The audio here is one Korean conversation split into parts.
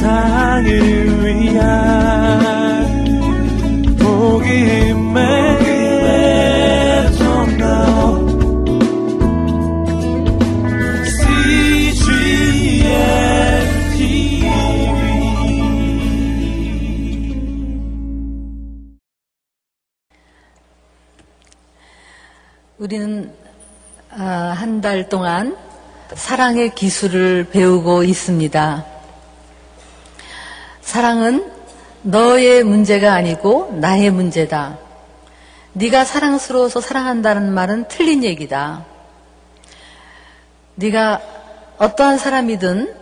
세상을 위한 복음의 우리는 아, 한달 동안 사랑의 기술을 배우고 있습니다. 사랑은 너의 문제가 아니고 나의 문제다. 네가 사랑스러워서 사랑한다는 말은 틀린 얘기다. 네가 어떠한 사람이든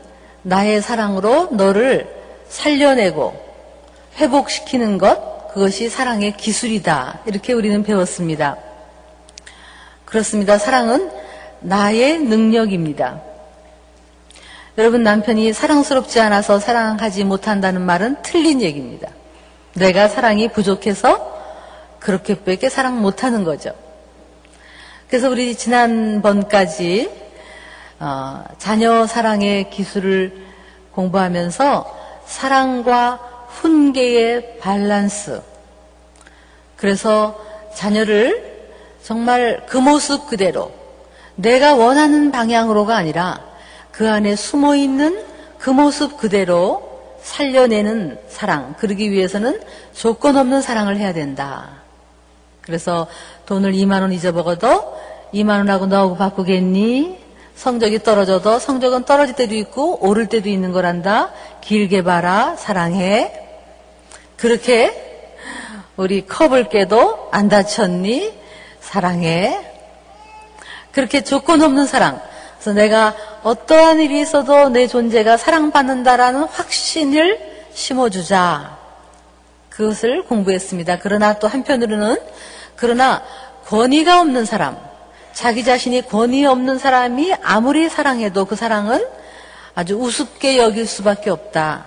나의 사랑으로 너를 살려내고 회복시키는 것, 그것이 사랑의 기술이다. 이렇게 우리는 배웠습니다. 그렇습니다. 사랑은 나의 능력입니다. 여러분 남편이 사랑스럽지 않아서 사랑하지 못한다는 말은 틀린 얘기입니다. 내가 사랑이 부족해서 그렇게밖에 사랑 못하는 거죠. 그래서 우리 지난번까지 어, 자녀 사랑의 기술을 공부하면서 사랑과 훈계의 밸런스 그래서 자녀를 정말 그 모습 그대로 내가 원하는 방향으로가 아니라 그 안에 숨어 있는 그 모습 그대로 살려내는 사랑. 그러기 위해서는 조건 없는 사랑을 해야 된다. 그래서 돈을 2만 원 잊어먹어도 2만 원하고 너하고 바꾸겠니? 성적이 떨어져도 성적은 떨어질 때도 있고 오를 때도 있는 거란다. 길게 봐라. 사랑해. 그렇게 우리 컵을 깨도 안 다쳤니? 사랑해. 그렇게 조건 없는 사랑. 그래서 내가 어떠한 일이 있어도 내 존재가 사랑받는다라는 확신을 심어주자. 그것을 공부했습니다. 그러나 또 한편으로는 그러나 권위가 없는 사람, 자기 자신이 권위 없는 사람이 아무리 사랑해도 그 사랑은 아주 우습게 여길 수밖에 없다.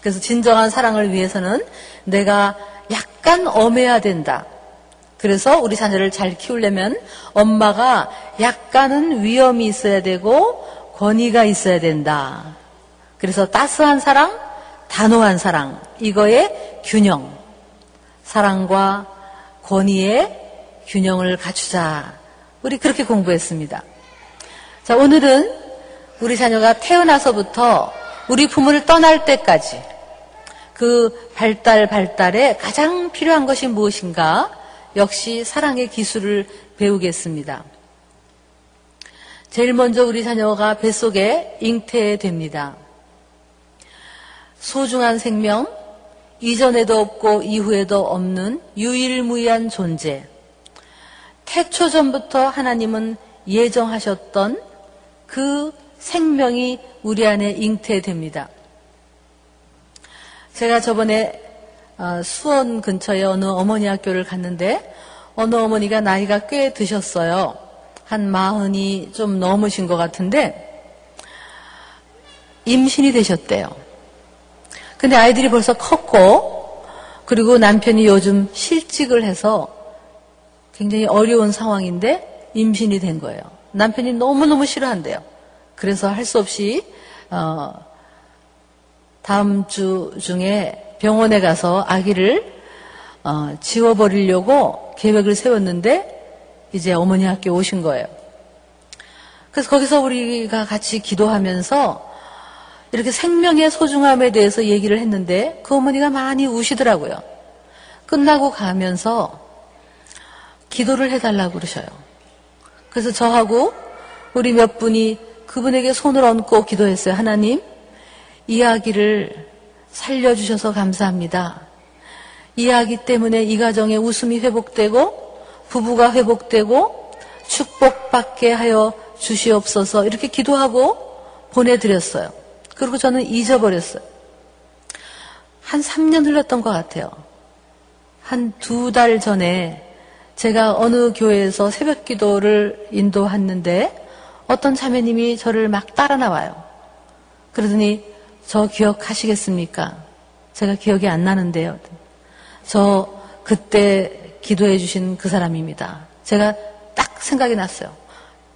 그래서 진정한 사랑을 위해서는 내가 약간 엄해야 된다. 그래서 우리 자녀를 잘 키우려면 엄마가 약간은 위험이 있어야 되고 권위가 있어야 된다. 그래서 따스한 사랑, 단호한 사랑, 이거의 균형. 사랑과 권위의 균형을 갖추자. 우리 그렇게 공부했습니다. 자, 오늘은 우리 자녀가 태어나서부터 우리 부모를 떠날 때까지 그 발달, 발달에 가장 필요한 것이 무엇인가? 역시 사랑의 기술을 배우겠습니다. 제일 먼저 우리 자녀가 뱃속에 잉태됩니다. 소중한 생명, 이전에도 없고 이후에도 없는 유일무이한 존재. 태초 전부터 하나님은 예정하셨던 그 생명이 우리 안에 잉태됩니다. 제가 저번에 어, 수원 근처에 어느 어머니 학교를 갔는데 어느 어머니가 나이가 꽤 드셨어요. 한 마흔이 좀 넘으신 것 같은데 임신이 되셨대요. 근데 아이들이 벌써 컸고 그리고 남편이 요즘 실직을 해서 굉장히 어려운 상황인데 임신이 된 거예요. 남편이 너무너무 싫어한대요. 그래서 할 수 없이 어, 다음 주 중에 병원에 가서 아기를 어, 지워버리려고 계획을 세웠는데 이제 어머니 학교 오신 거예요. 그래서 거기서 우리가 같이 기도하면서 이렇게 생명의 소중함에 대해서 얘기를 했는데 그 어머니가 많이 우시더라고요. 끝나고 가면서 기도를 해달라고 그러셔요. 그래서 저하고 우리 몇 분이 그분에게 손을 얹고 기도했어요. 하나님, 이 아기를 살려주셔서 감사합니다. 이 아기 때문에 이 가정의 웃음이 회복되고 부부가 회복되고 축복받게 하여 주시옵소서 이렇게 기도하고 보내드렸어요. 그리고 저는 잊어버렸어요. 한 3년 흘렀던 것 같아요. 한 두 달 전에 제가 어느 교회에서 새벽 기도를 인도했는데 어떤 자매님이 저를 막 따라 나와요. 그러더니 저 기억하시겠습니까? 제가 기억이 안 나는데요. 저 그때 기도해 주신 그 사람입니다. 제가 딱 생각이 났어요.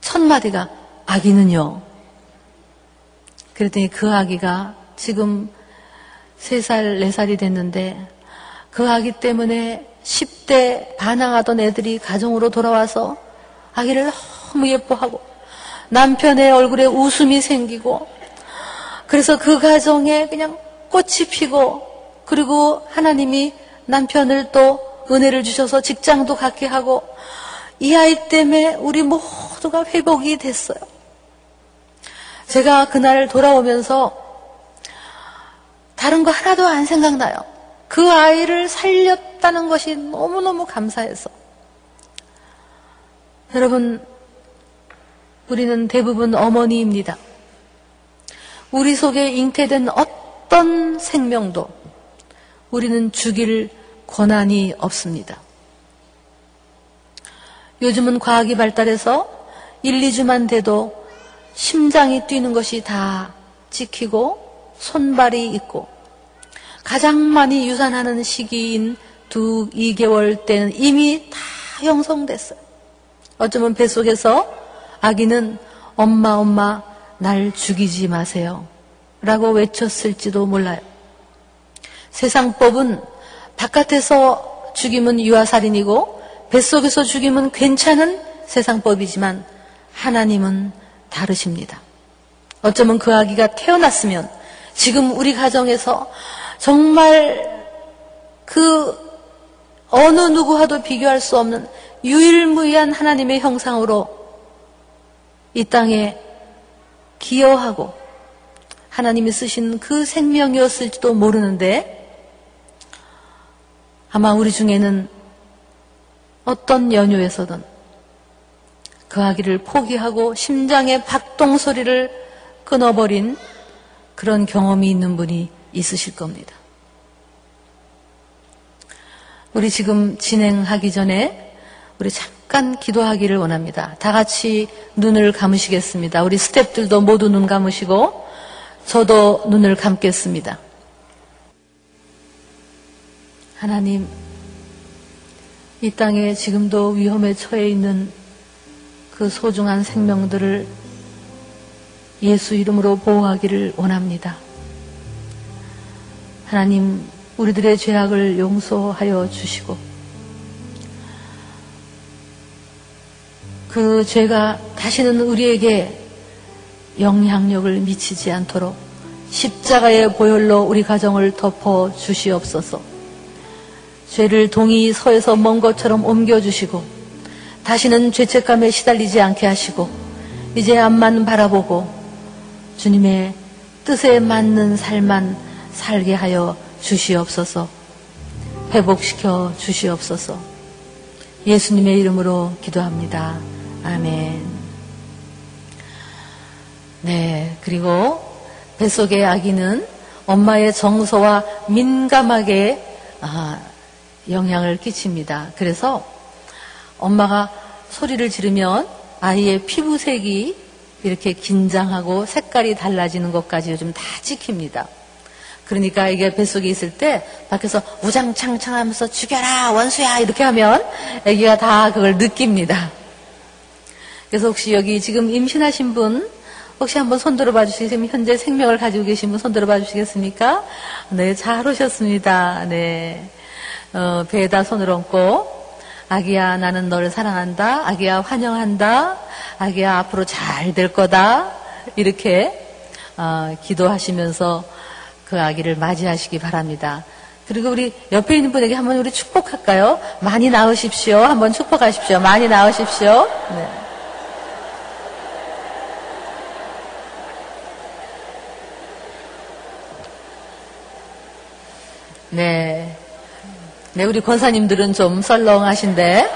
첫 마디가 아기는요. 그랬더니 그 아기가 지금 3살, 4살이 됐는데 그 아기 때문에 10대 반항하던 애들이 가정으로 돌아와서 아기를 너무 예뻐하고 남편의 얼굴에 웃음이 생기고 그래서 그 가정에 그냥 꽃이 피고 그리고 하나님이 남편을 또 은혜를 주셔서 직장도 갖게 하고 이 아이 때문에 우리 모두가 회복이 됐어요. 제가 그날 돌아오면서 다른 거 하나도 안 생각나요. 그 아이를 살렸다는 것이 너무너무 감사해서. 여러분, 우리는 대부분 어머니입니다. 우리 속에 잉태된 어떤 생명도 우리는 죽일 권한이 없습니다. 요즘은 과학이 발달해서 1, 2주만 돼도 심장이 뛰는 것이 다 찍히고 손발이 있고 가장 많이 유산하는 시기인 두, 2개월 때는 이미 다 형성됐어요. 어쩌면 뱃속에서 아기는 엄마, 엄마, 날 죽이지 마세요. 라고 외쳤을지도 몰라요. 세상법은 바깥에서 죽이면 유아살인이고 뱃속에서 죽이면 괜찮은 세상법이지만 하나님은 다르십니다. 어쩌면 그 아기가 태어났으면 지금 우리 가정에서 정말 그 어느 누구와도 비교할 수 없는 유일무이한 하나님의 형상으로 이 땅에 기여하고 하나님이 쓰신 그 생명이었을지도 모르는데 아마 우리 중에는 어떤 연유에서든 그 아기를 포기하고 심장의 박동 소리를 끊어버린 그런 경험이 있는 분이 있으실 겁니다. 우리 지금 진행하기 전에 우리 잠깐 기도하기를 원합니다. 다 같이 눈을 감으시겠습니다. 우리 스탭들도 모두 눈 감으시고 저도 눈을 감겠습니다. 하나님, 이 땅에 지금도 위험에 처해 있는 그 소중한 생명들을 예수 이름으로 보호하기를 원합니다. 하나님, 우리들의 죄악을 용서하여 주시고, 그 죄가 다시는 우리에게 영향력을 미치지 않도록 십자가의 보혈로 우리 가정을 덮어 주시옵소서. 죄를 동이 서에서 먼 것처럼 옮겨주시고, 다시는 죄책감에 시달리지 않게 하시고, 이제 앞만 바라보고, 주님의 뜻에 맞는 삶만 살게 하여 주시옵소서. 회복시켜 주시옵소서. 예수님의 이름으로 기도합니다. 아멘. 네, 그리고 뱃속의 아기는 엄마의 정서와 민감하게 아, 영향을 끼칩니다. 그래서 엄마가 소리를 지르면 아이의 피부색이 이렇게 긴장하고 색깔이 달라지는 것까지 요즘 다 찍힙니다. 그러니까 이게 뱃속에 있을 때 밖에서 우장창창 하면서 죽여라 원수야 이렇게 하면 아기가 다 그걸 느낍니다. 그래서 혹시 여기 지금 임신하신 분 혹시 한번 손 들어 봐 주시겠습니까? 현재 생명을 가지고 계신 분 손 들어 봐 주시겠습니까? 네, 잘 오셨습니다. 네. 어, 배에다 손을 얹고 아기야 나는 너를 사랑한다. 아기야 환영한다. 아기야 앞으로 잘 될 거다. 이렇게 어, 기도하시면서 그 아기를 맞이하시기 바랍니다. 그리고 우리 옆에 있는 분에게 한번 우리 축복할까요? 많이 나으십시오. 한번 축복하십시오. 많이 나으십시오. 네. 네. 네, 우리 권사님들은 좀 썰렁하신데.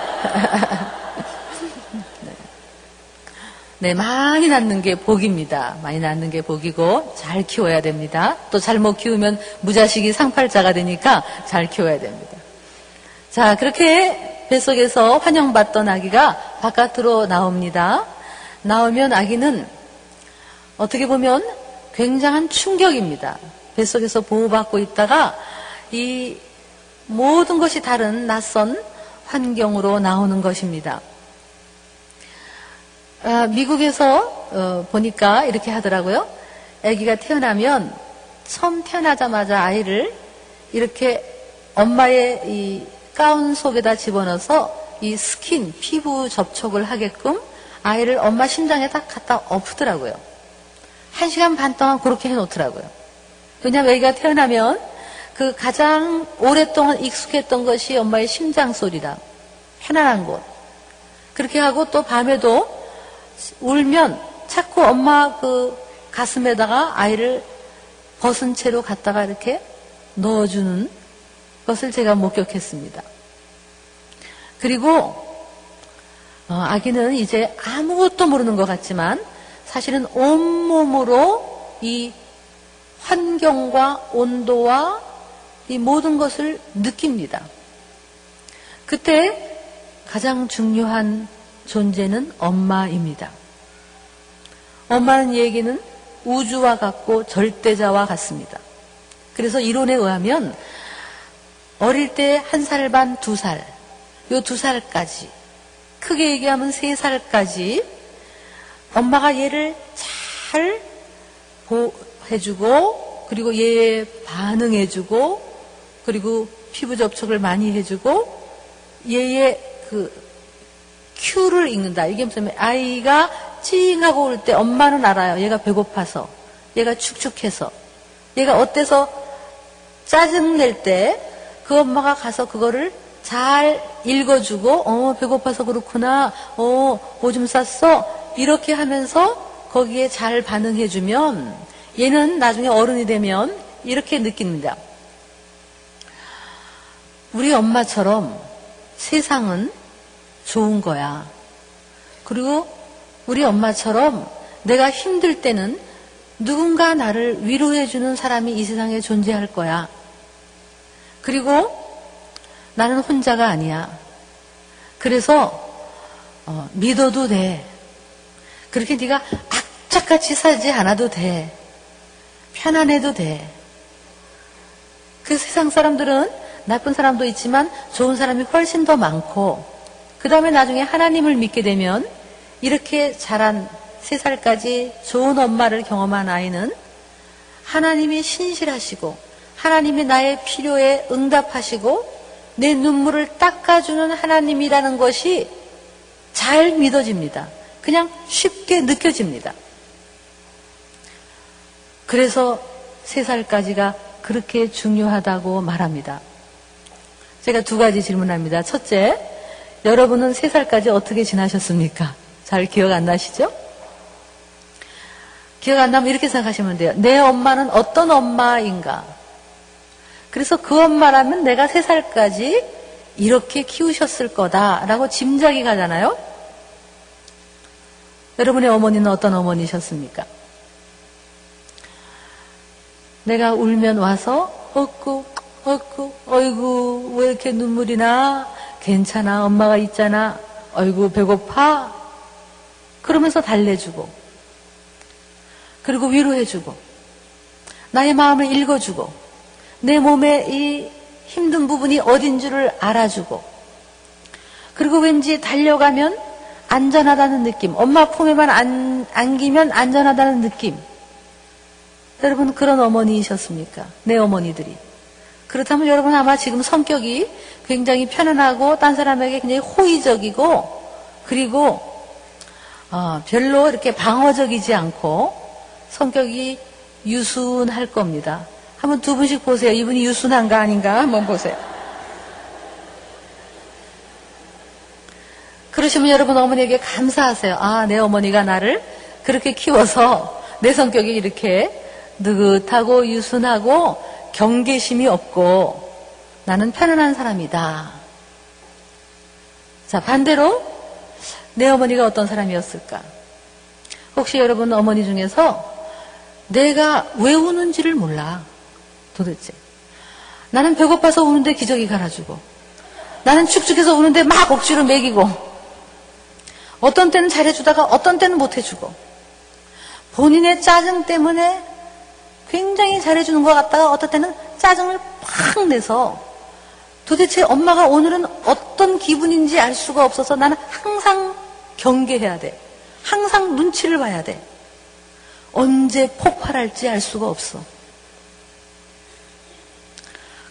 네, 많이 낳는 게 복입니다. 많이 낳는 게 복이고 잘 키워야 됩니다. 또 잘못 키우면 무자식이 상팔자가 되니까 잘 키워야 됩니다. 자, 그렇게 뱃속에서 환영받던 아기가 바깥으로 나옵니다. 나오면 아기는 어떻게 보면 굉장한 충격입니다. 뱃속에서 보호받고 있다가 이 모든 것이 다른 낯선 환경으로 나오는 것입니다. 아, 미국에서 어, 보니까 이렇게 하더라고요. 아기가 태어나면 처음 태어나자마자 아이를 이렇게 엄마의 이 가운 속에다 집어넣어서 이 스킨, 피부 접촉을 하게끔 아이를 엄마 심장에 딱 갖다 엎더라고요. 한 시간 반 동안 그렇게 해놓더라고요. 왜냐하면 애기가 태어나면 그 가장 오랫동안 익숙했던 것이 엄마의 심장 소리다. 편안한 곳. 그렇게 하고 또 밤에도 울면 자꾸 엄마 그 가슴에다가 아이를 벗은 채로 갖다가 이렇게 넣어주는 것을 제가 목격했습니다. 그리고 어, 아기는 이제 아무것도 모르는 것 같지만 사실은 온몸으로 이 환경과 온도와 이 모든 것을 느낍니다. 그때 가장 중요한 존재는 엄마입니다. 엄마는 얘기는 우주와 같고 절대자와 같습니다. 그래서 이론에 의하면 어릴 때 한 살 반, 두 살, 요 두 살까지, 크게 얘기하면 세 살까지 엄마가 얘를 잘 해주고, 그리고 얘에 반응해주고, 그리고 피부 접촉을 많이 해주고, 얘의 그 큐를 읽는다. 이게 무슨 아이가 찡하고 올 때 엄마는 알아요. 얘가 배고파서, 얘가 축축해서, 얘가 어때서 짜증 낼 때 그 엄마가 가서 그거를 잘 읽어주고, 어, 배고파서 그렇구나, 어, 오줌 쌌어. 이렇게 하면서 거기에 잘 반응해주면 얘는 나중에 어른이 되면 이렇게 느낍니다. 우리 엄마처럼 세상은 좋은 거야. 그리고 우리 엄마처럼 내가 힘들 때는 누군가 나를 위로해주는 사람이 이 세상에 존재할 거야. 그리고 나는 혼자가 아니야. 그래서 어, 믿어도 돼. 그렇게 네가 악착같이 살지 않아도 돼. 편안해도 돼. 그 세상 사람들은 나쁜 사람도 있지만 좋은 사람이 훨씬 더 많고 그 다음에 나중에 하나님을 믿게 되면 이렇게 자란 세 살까지 좋은 엄마를 경험한 아이는 하나님이 신실하시고 하나님이 나의 필요에 응답하시고 내 눈물을 닦아주는 하나님이라는 것이 잘 믿어집니다. 그냥 쉽게 느껴집니다. 그래서 세 살까지가 그렇게 중요하다고 말합니다. 제가 두 가지 질문합니다. 첫째, 여러분은 세 살까지 어떻게 지나셨습니까? 잘 기억 안 나시죠? 기억 안 나면 이렇게 생각하시면 돼요. 내 엄마는 어떤 엄마인가? 그래서 그 엄마라면 내가 세 살까지 이렇게 키우셨을 거다라고 짐작이 가잖아요? 여러분의 어머니는 어떤 어머니셨습니까? 내가 울면 와서, 얻고, 얻고, 어이구, 왜 이렇게 눈물이 나? 괜찮아, 엄마가 있잖아. 어이구, 배고파? 그러면서 달래주고, 그리고 위로해주고, 나의 마음을 읽어주고, 내 몸에 이 힘든 부분이 어딘 줄을 알아주고, 그리고 왠지 달려가면 안전하다는 느낌, 엄마 품에만 안, 안기면 안전하다는 느낌. 여러분 그런 어머니이셨습니까? 내 어머니들이. 그렇다면 여러분 아마 지금 성격이 굉장히 편안하고 딴 사람에게 굉장히 호의적이고 그리고 어, 별로 이렇게 방어적이지 않고 성격이 유순할 겁니다. 한번 두 분씩 보세요. 이분이 유순한가 아닌가 한번 보세요. 그러시면 여러분 어머니에게 감사하세요. 아, 내 어머니가 나를 그렇게 키워서 내 성격이 이렇게 느긋하고 유순하고 경계심이 없고 나는 편안한 사람이다. 자, 반대로 내 어머니가 어떤 사람이었을까? 혹시 여러분 어머니 중에서 내가 왜 우는지를 몰라. 도대체. 나는 배고파서 우는데 기저귀 갈아주고, 나는 축축해서 우는데 막 억지로 먹이고, 어떤 때는 잘해주다가 어떤 때는 못해주고, 본인의 짜증 때문에 굉장히 잘해주는 것 같다가 어떨 때는 짜증을 팍 내서 도대체 엄마가 오늘은 어떤 기분인지 알 수가 없어서 나는 항상 경계해야 돼. 항상 눈치를 봐야 돼. 언제 폭발할지 알 수가 없어.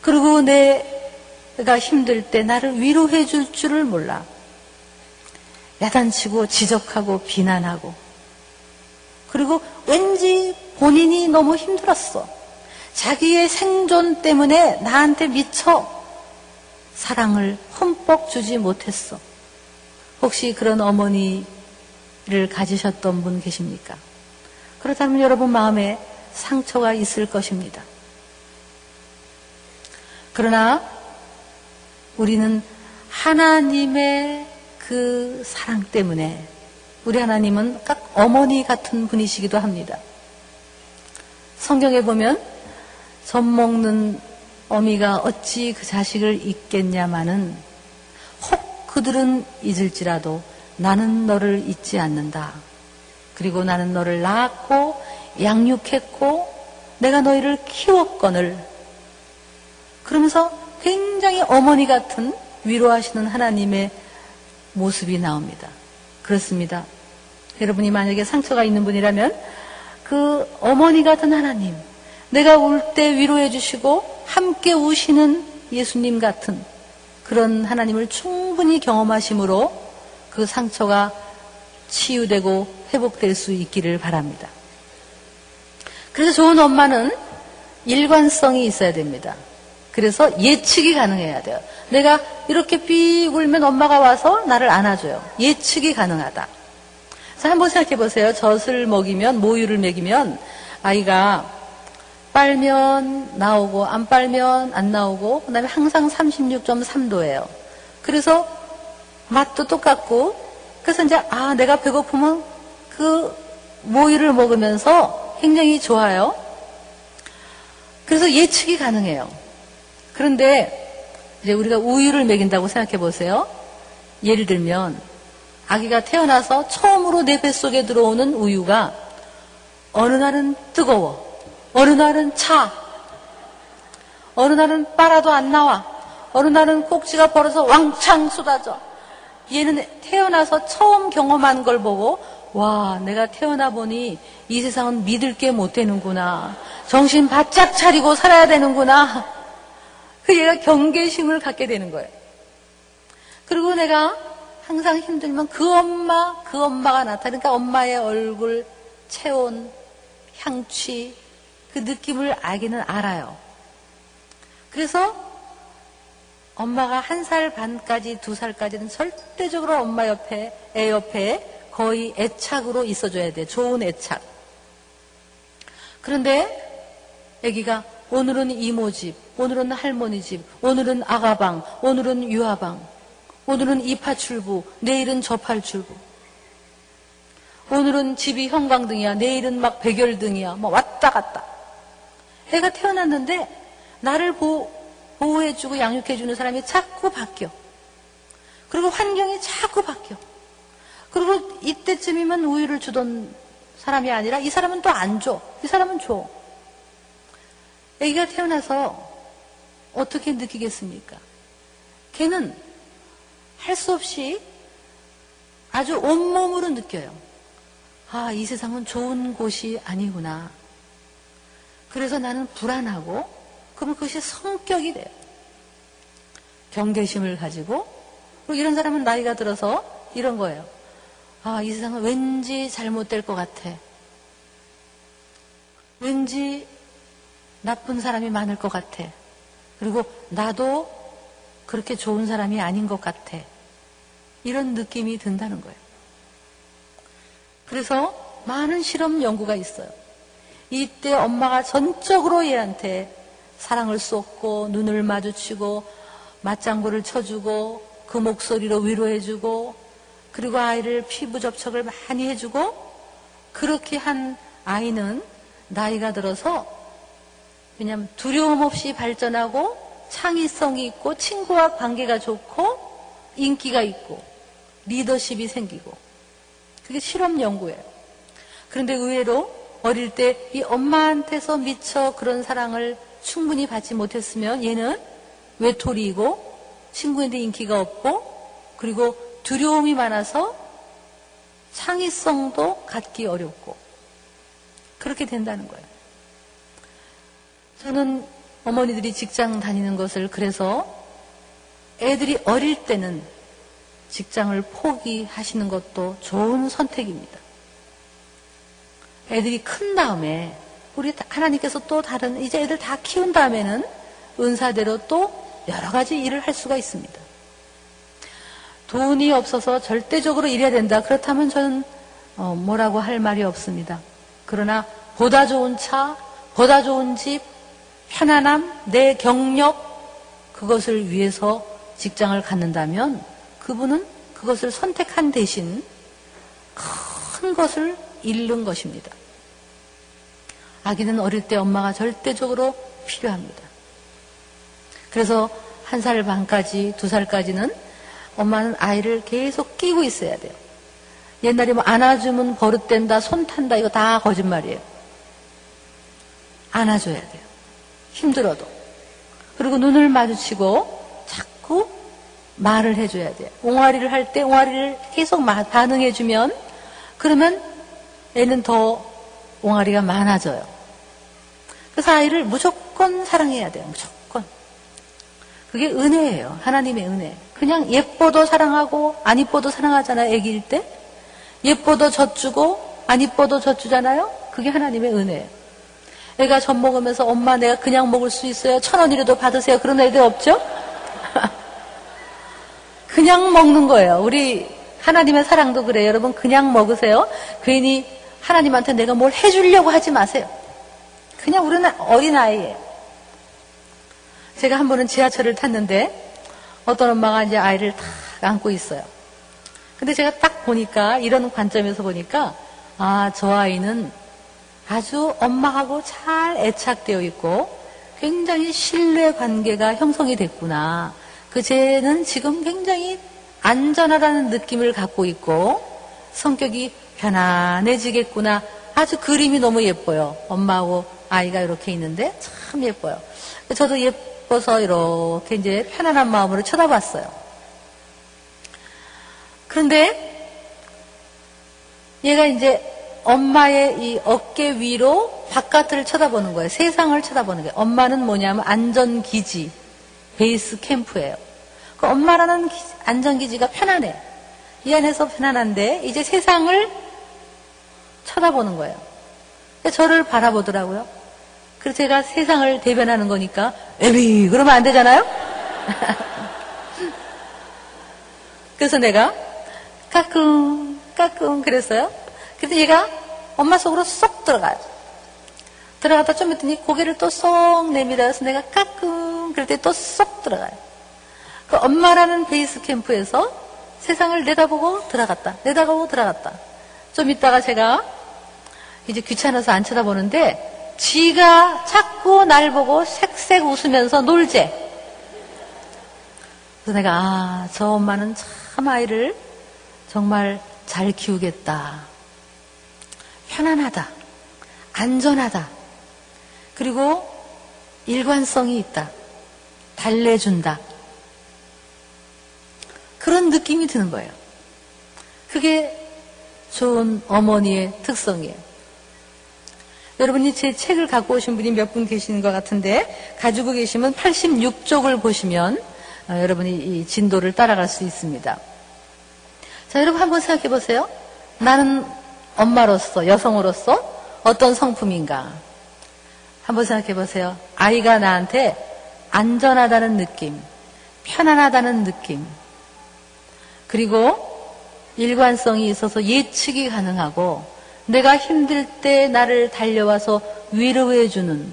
그리고 내가 힘들 때 나를 위로해 줄 줄을 몰라. 야단치고 지적하고 비난하고 그리고 왠지 본인이 너무 힘들었어. 자기의 생존 때문에 나한테 미쳐 사랑을 흠뻑 주지 못했어. 혹시 그런 어머니를 가지셨던 분 계십니까? 그렇다면 여러분 마음에 상처가 있을 것입니다. 그러나 우리는 하나님의 그 사랑 때문에 우리 하나님은 딱 어머니 같은 분이시기도 합니다. 성경에 보면 젖 먹는 어미가 어찌 그 자식을 잊겠냐마는 혹 그들은 잊을지라도 나는 너를 잊지 않는다. 그리고 나는 너를 낳았고 양육했고 내가 너희를 키웠거늘 그러면서 굉장히 어머니 같은 위로하시는 하나님의 모습이 나옵니다. 그렇습니다. 여러분이 만약에 상처가 있는 분이라면 그 어머니 같은 하나님, 내가 울 때 위로해 주시고 함께 우시는 예수님 같은 그런 하나님을 충분히 경험하심으로 그 상처가 치유되고 회복될 수 있기를 바랍니다. 그래서 좋은 엄마는 일관성이 있어야 됩니다. 그래서 예측이 가능해야 돼요. 내가 이렇게 삐 울면 엄마가 와서 나를 안아줘요. 예측이 가능하다. 자, 한번 생각해 보세요. 젖을 먹이면, 모유를 먹이면 아이가 빨면 나오고, 안 빨면 안 나오고, 그 다음에 항상 36.3도예요. 그래서 맛도 똑같고, 그래서 이제, 아, 내가 배고프면 그 모유를 먹으면서 굉장히 좋아요. 그래서 예측이 가능해요. 그런데 이제 우리가 우유를 먹인다고 생각해 보세요. 예를 들면 아기가 태어나서 처음으로 내 뱃속에 들어오는 우유가 어느 날은 뜨거워. 어느 날은 차. 어느 날은 빨아도 안 나와. 어느 날은 꼭지가 벌어서 왕창 쏟아져. 얘는 태어나서 처음 경험한 걸 보고 와, 내가 태어나 보니 이 세상은 믿을 게 못 되는구나. 정신 바짝 차리고 살아야 되는구나. 그 얘가 경계심을 갖게 되는 거예요. 그리고 내가 항상 힘들면 그 엄마, 그 엄마가 나타나니까 엄마의 얼굴, 체온, 향취, 그 느낌을 알기는 알아요. 그래서 엄마가 한 살 반까지, 두 살까지는 절대적으로 엄마 옆에, 애 옆에 거의 애착으로 있어줘야 돼. 좋은 애착. 그런데 아기가 오늘은 이모 집, 오늘은 할머니 집, 오늘은 아가방, 오늘은 유아방, 오늘은 이파출부, 내일은 저팔출부. 오늘은 집이 형광등이야, 내일은 막 백열등이야, 뭐 왔다 갔다. 애가 태어났는데 나를 보호, 보호해주고 양육해주는 사람이 자꾸 바뀌어. 그리고 환경이 자꾸 바뀌어. 그리고 이때쯤이면 우유를 주던 사람이 아니라 이 사람은 또 안 줘. 이 사람은 줘. 아기가 태어나서 어떻게 느끼겠습니까? 걔는 할 수 없이 아주 온몸으로 느껴요. 아, 이 세상은 좋은 곳이 아니구나. 그래서 나는 불안하고, 그러면 그것이 성격이 돼요. 경계심을 가지고, 그리고 이런 사람은 나이가 들어서 이런 거예요. 아, 이 세상은 왠지 잘못될 것 같아. 왠지 나쁜 사람이 많을 것 같아. 그리고 나도 그렇게 좋은 사람이 아닌 것 같아. 이런 느낌이 든다는 거예요. 그래서 많은 실험 연구가 있어요. 이때 엄마가 전적으로 얘한테 사랑을 쏟고 눈을 마주치고 맞장구를 쳐주고 그 목소리로 위로해주고 그리고 아이를 피부 접촉을 많이 해주고 그렇게 한 아이는 나이가 들어서 왜냐하면 두려움 없이 발전하고 창의성이 있고 친구와 관계가 좋고 인기가 있고 리더십이 생기고 그게 실험 연구예요. 그런데 의외로 어릴 때 이 엄마한테서 미처 그런 사랑을 충분히 받지 못했으면 얘는 외톨이이고 친구한테 인기가 없고 그리고 두려움이 많아서 창의성도 갖기 어렵고 그렇게 된다는 거예요. 저는 어머니들이 직장 다니는 것을 그래서 애들이 어릴 때는 직장을 포기하시는 것도 좋은 선택입니다. 애들이 큰 다음에 우리 하나님께서 또 다른 이제 애들 다 키운 다음에는 은사대로 또 여러 가지 일을 할 수가 있습니다. 돈이 없어서 절대적으로 일해야 된다. 그렇다면 저는 어, 뭐라고 할 말이 없습니다. 그러나 보다 좋은 차, 보다 좋은 집, 편안함, 내 경력 그것을 위해서 직장을 갖는다면 그분은 그것을 선택한 대신 큰 것을 잃는 것입니다. 아기는 어릴 때 엄마가 절대적으로 필요합니다. 그래서 한 살 반까지, 두 살까지는 엄마는 아이를 계속 끼고 있어야 돼요. 옛날에 뭐 안아주면 버릇된다, 손 탄다, 이거 다 거짓말이에요. 안아줘야 돼요. 힘들어도. 그리고 눈을 마주치고 자꾸 말을 해줘야 돼요. 옹알이를 할 때 옹알이를 계속 반응해주면 그러면 애는 더 옹알이가 많아져요. 그래서 아이를 무조건 사랑해야 돼요. 무조건. 그게 은혜예요. 하나님의 은혜. 그냥 예뻐도 사랑하고 안 이뻐도 사랑하잖아요. 애기일 때. 예뻐도 젖주고 안 이뻐도 젖주잖아요. 그게 하나님의 은혜예요. 애가 젖 먹으면서 엄마 내가 그냥 먹을 수 있어요. 천 원이라도 받으세요. 그런 애들 없죠? 그냥 먹는 거예요. 우리 하나님의 사랑도 그래요. 여러분 그냥 먹으세요. 괜히 하나님한테 내가 뭘 해주려고 하지 마세요. 그냥 우리는 어린아이예요. 제가 한 번은 지하철을 탔는데 어떤 엄마가 이제 아이를 탁 안고 있어요. 근데 제가 딱 보니까 이런 관점에서 보니까 아, 저 아이는 아주 엄마하고 잘 애착되어 있고 굉장히 신뢰 관계가 형성이 됐구나. 그 쟤는 지금 굉장히 안전하다는 느낌을 갖고 있고 성격이 편안해지겠구나. 아주 그림이 너무 예뻐요. 엄마하고 아이가 이렇게 있는데 참 예뻐요. 저도 예뻐서 이렇게 이제 편안한 마음으로 쳐다봤어요. 그런데 얘가 이제 엄마의 이 어깨 위로 바깥을 쳐다보는 거예요. 세상을 쳐다보는 거예요. 엄마는 뭐냐면 안전기지, 베이스 캠프예요. 그 엄마라는 안전기지가 편안해. 이 안에서 편안한데 이제 세상을 쳐다보는 거예요. 저를 바라보더라고요. 그래서 제가 세상을 대변하는 거니까 에비 그러면 안 되잖아요. 그래서 내가 까꿍 까꿍 그랬어요. 그래서 얘가 엄마 속으로 쏙 들어가요. 들어가다 좀 있더니 고개를 또 쏙 내밀어서 내가 까꿍 그럴 때 또 쏙 들어가요. 그 엄마라는 베이스 캠프에서 세상을 내다보고 들어갔다. 내다보고 들어갔다. 좀 있다가 제가 이제 귀찮아서 안 쳐다보는데 지가 자꾸 날 보고 색색 웃으면서 놀재. 그래서 내가 아, 저 엄마는 참 아이를 정말 잘 키우겠다. 편안하다. 안전하다. 그리고 일관성이 있다. 달래준다. 그런 느낌이 드는 거예요. 그게 좋은 어머니의 특성이에요. 여러분이 제 책을 갖고 오신 분이 몇 분 계시는 것 같은데 가지고 계시면 86쪽을 보시면 어, 여러분이 이 진도를 따라갈 수 있습니다. 자, 여러분 한번 생각해 보세요. 나는 엄마로서, 여성으로서 어떤 성품인가? 한번 생각해 보세요. 아이가 나한테 안전하다는 느낌, 편안하다는 느낌, 그리고 일관성이 있어서 예측이 가능하고 내가 힘들 때 나를 달려와서 위로해주는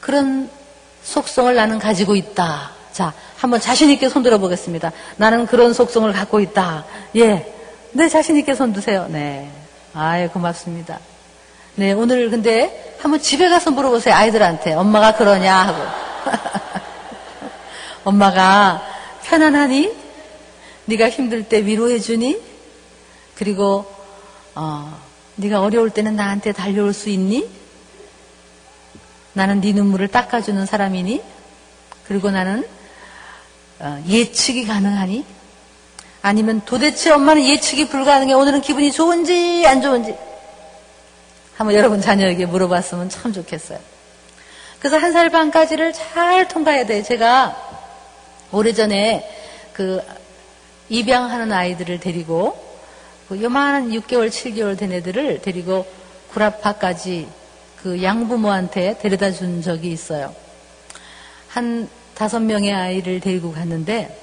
그런 속성을 나는 가지고 있다. 자, 한번 자신있게 손 들어 보겠습니다. 나는 그런 속성을 갖고 있다. 예. 네, 자신있게 손 드세요. 네. 아예 고맙습니다. 네, 오늘 근데 한번 집에 가서 물어보세요. 아이들한테. 엄마가 그러냐 하고. 엄마가 편안하니? 네가 힘들 때 위로해 주니? 그리고 어, 네가 어려울 때는 나한테 달려올 수 있니? 나는 네 눈물을 닦아주는 사람이니? 그리고 나는 어, 예측이 가능하니? 아니면 도대체 엄마는 예측이 불가능해. 오늘은 기분이 좋은지 안 좋은지 한번 여러분 자녀에게 물어봤으면 참 좋겠어요. 그래서 한 살 반까지를 잘 통과해야 돼요. 제가 오래전에 그 입양하는 아이들을 데리고 그 요만한 6개월, 7개월 된 애들을 데리고 구라파까지 그 양부모한테 데려다 준 적이 있어요. 한 다섯 명의 아이를 데리고 갔는데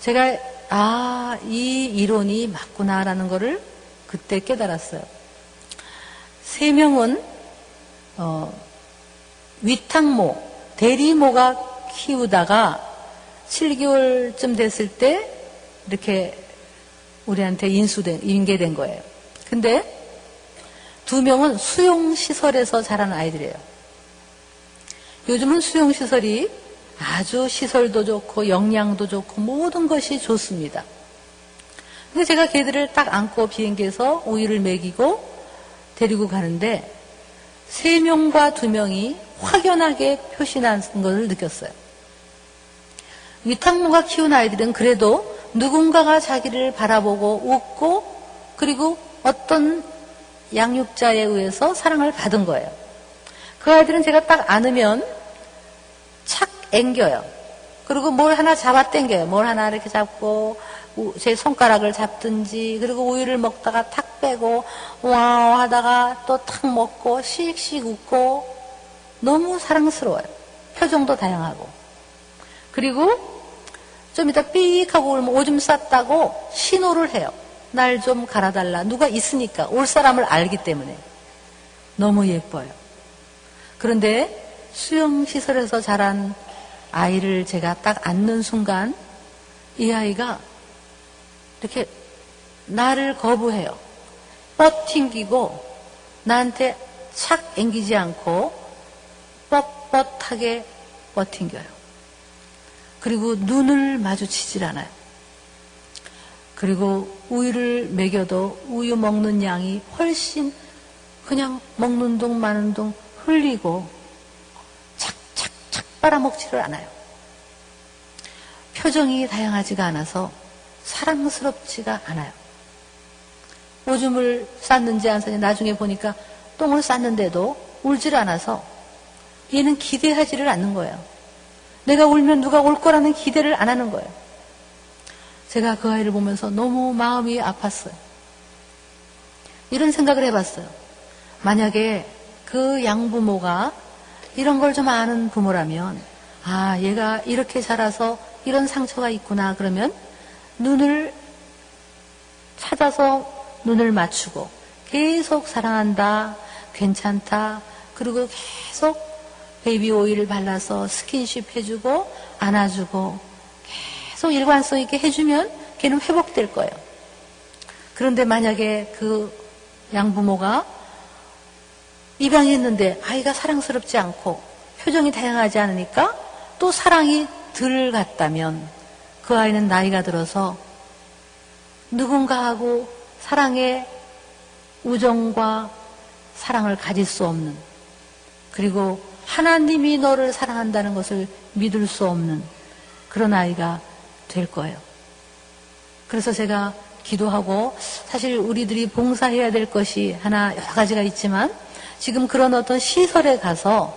제가 아, 이 이론이 맞구나라는 거를 그때 깨달았어요. 세 명은 어, 위탁모, 대리모가 키우다가 7개월쯤 됐을 때 이렇게 우리한테 인수된, 인계된 거예요. 근데 두 명은 수용시설에서 자란 아이들이에요. 요즘은 수용시설이 아주 시설도 좋고 영양도 좋고 모든 것이 좋습니다. 근데 제가 걔들을 딱 안고 비행기에서 우유를 먹이고 데리고 가는데 세 명과 두 명이 확연하게 표시난 것을 느꼈어요. 위탁모가 키운 아이들은 그래도 누군가가 자기를 바라보고 웃고 그리고 어떤 양육자에 의해서 사랑을 받은 거예요. 그 아이들은 제가 딱 안으면 착 앵겨요. 그리고 뭘 하나 잡아 당겨요. 뭘 하나 이렇게 잡고 제 손가락을 잡든지 그리고 우유를 먹다가 탁 빼고 와 하다가 또 탁 먹고 씩씩 웃고 너무 사랑스러워요. 표정도 다양하고 그리고 좀 이따 삑 하고 울면 오줌 쌌다고 신호를 해요. 날 좀 갈아달라. 누가 있으니까 올 사람을 알기 때문에 너무 예뻐요. 그런데 수영시설에서 자란 아이를 제가 딱 안는 순간 이 아이가 이렇게 나를 거부해요. 뻗 튕기고 나한테 착 앵기지 않고 뻣뻣하게 뻗튕겨요. 그리고 눈을 마주치질 않아요. 그리고 우유를 먹여도 우유 먹는 양이 훨씬 그냥 먹는 동 마는 동 흘리고 착착착 빨아먹지를 않아요. 표정이 다양하지가 않아서 사랑스럽지가 않아요. 오줌을 쌌는지 안 쌌는지 나중에 보니까 똥을 쌌는데도 울질 않아서 얘는 기대하지를 않는 거예요. 내가 울면 누가 올 거라는 기대를 안 하는 거예요. 제가 그 아이를 보면서 너무 마음이 아팠어요. 이런 생각을 해봤어요. 만약에 그 양부모가 이런 걸 좀 아는 부모라면, 아, 얘가 이렇게 자라서 이런 상처가 있구나. 그러면 눈을 찾아서 눈을 맞추고 계속 사랑한다, 괜찮다, 그리고 계속 베이비 오일을 발라서 스킨십 해주고 안아주고 계속 일관성 있게 해주면 걔는 회복될 거예요. 그런데 만약에 그 양부모가 입양했는데 아이가 사랑스럽지 않고 표정이 다양하지 않으니까 또 사랑이 덜 갔다면 그 아이는 나이가 들어서 누군가하고 사랑의 우정과 사랑을 가질 수 없는 그리고 하나님이 너를 사랑한다는 것을 믿을 수 없는 그런 아이가 될 거예요. 그래서 제가 기도하고 사실 우리들이 봉사해야 될 것이 하나 여러 가지가 있지만 지금 그런 어떤 시설에 가서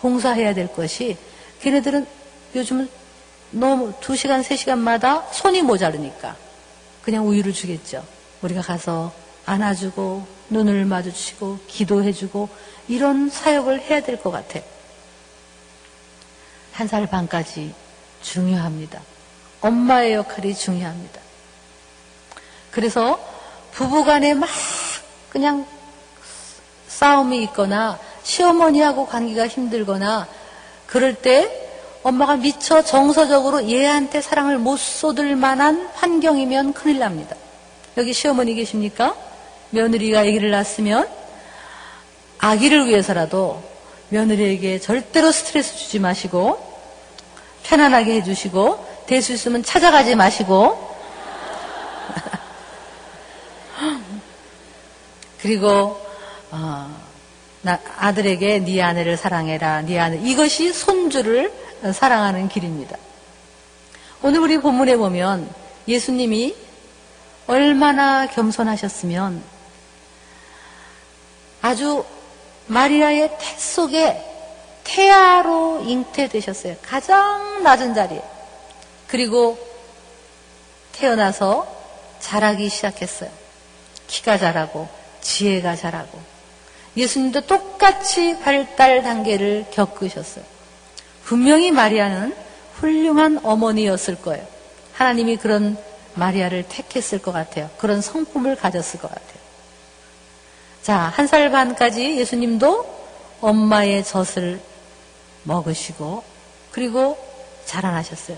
봉사해야 될 것이 걔네들은 요즘은 너무 두 시간, 세 시간마다 손이 모자르니까 그냥 우유를 주겠죠. 우리가 가서 안아주고 눈을 마주치고 기도해주고 이런 사역을 해야 될 것 같아요. 한살 반까지 중요합니다. 엄마의 역할이 중요합니다. 그래서 부부간에 막 그냥 싸움이 있거나 시어머니하고 관계가 힘들거나 그럴 때 엄마가 미처 정서적으로 얘한테 사랑을 못 쏟을 만한 환경이면 큰일 납니다. 여기 시어머니 계십니까? 며느리가 아기를 낳았으면 아기를 위해서라도 며느리에게 절대로 스트레스 주지 마시고 편안하게 해주시고 될 수 있으면 찾아가지 마시고. 그리고 어, 아들에게 네 아내를 사랑해라. 네 아내. 이것이 손주를 사랑하는 길입니다. 오늘 우리 본문에 보면 예수님이 얼마나 겸손하셨으면 아주 마리아의 태 속에 태아로 잉태되셨어요. 가장 낮은 자리에. 그리고 태어나서 자라기 시작했어요. 키가 자라고 지혜가 자라고 예수님도 똑같이 발달 단계를 겪으셨어요. 분명히 마리아는 훌륭한 어머니였을 거예요. 하나님이 그런 마리아를 택했을 것 같아요. 그런 성품을 가졌을 것 같아요. 자, 한 살 반까지 예수님도 엄마의 젖을 먹으시고, 그리고 자라나셨어요.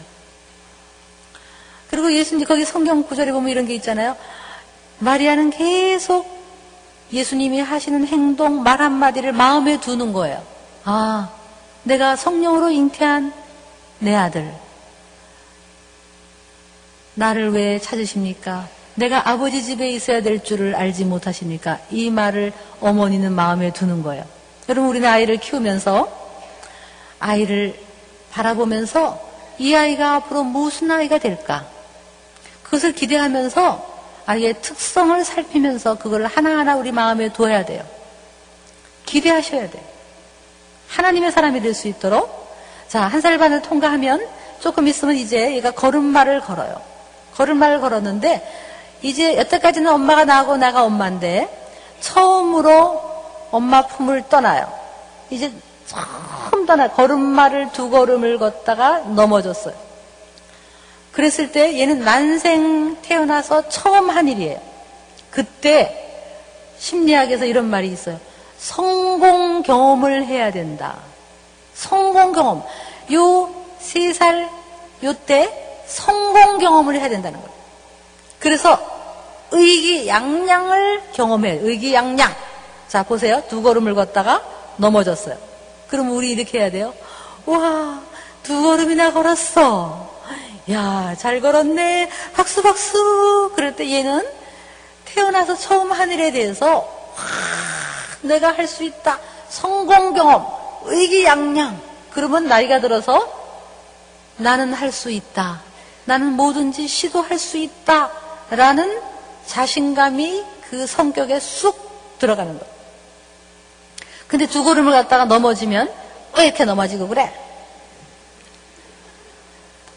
그리고 예수님, 거기 성경 구절에 보면 이런 게 있잖아요. 마리아는 계속 예수님이 하시는 행동, 말 한마디를 마음에 두는 거예요. 아, 내가 성령으로 잉태한 내 아들. 나를 왜 찾으십니까? 내가 아버지 집에 있어야 될 줄을 알지 못하십니까? 이 말을 어머니는 마음에 두는 거예요. 여러분, 우리는 아이를 키우면서 아이를 바라보면서 이 아이가 앞으로 무슨 아이가 될까? 그것을 기대하면서 아이의 특성을 살피면서 그걸 하나하나 우리 마음에 둬야 돼요. 기대하셔야 돼요. 하나님의 사람이 될 수 있도록. 자, 한 살 반을 통과하면 조금 있으면 이제 얘가 걸음마를 걸어요. 걸음마를 걸었는데 이제 여태까지는 엄마가 나고 나가 엄마인데 처음으로 엄마 품을 떠나요. 이제 처음 떠나 걸음마를 두 걸음을 걷다가 넘어졌어요. 그랬을 때 얘는 난생 태어나서 처음 한 일이에요. 그때 심리학에서 이런 말이 있어요. 성공 경험을 해야 된다. 성공 경험. 요 세 살, 요때 성공 경험을 해야 된다는 거예요. 그래서 의기양양을 경험해요. 의기양양. 자, 보세요. 두 걸음을 걷다가 넘어졌어요. 그럼 우리 이렇게 해야 돼요. 와, 두 걸음이나 걸었어. 야, 잘 걸었네. 박수, 박수. 그럴 때 얘는 태어나서 처음 하늘에 대해서, 와, 내가 할 수 있다. 성공 경험, 의기양양. 그러면 나이가 들어서 나는 할 수 있다. 나는 뭐든지 시도할 수 있다. 라는 자신감이 그 성격에 쑥 들어가는 거예요. 근데 두 걸음을 갖다가 넘어지면 왜 이렇게 넘어지고 그래?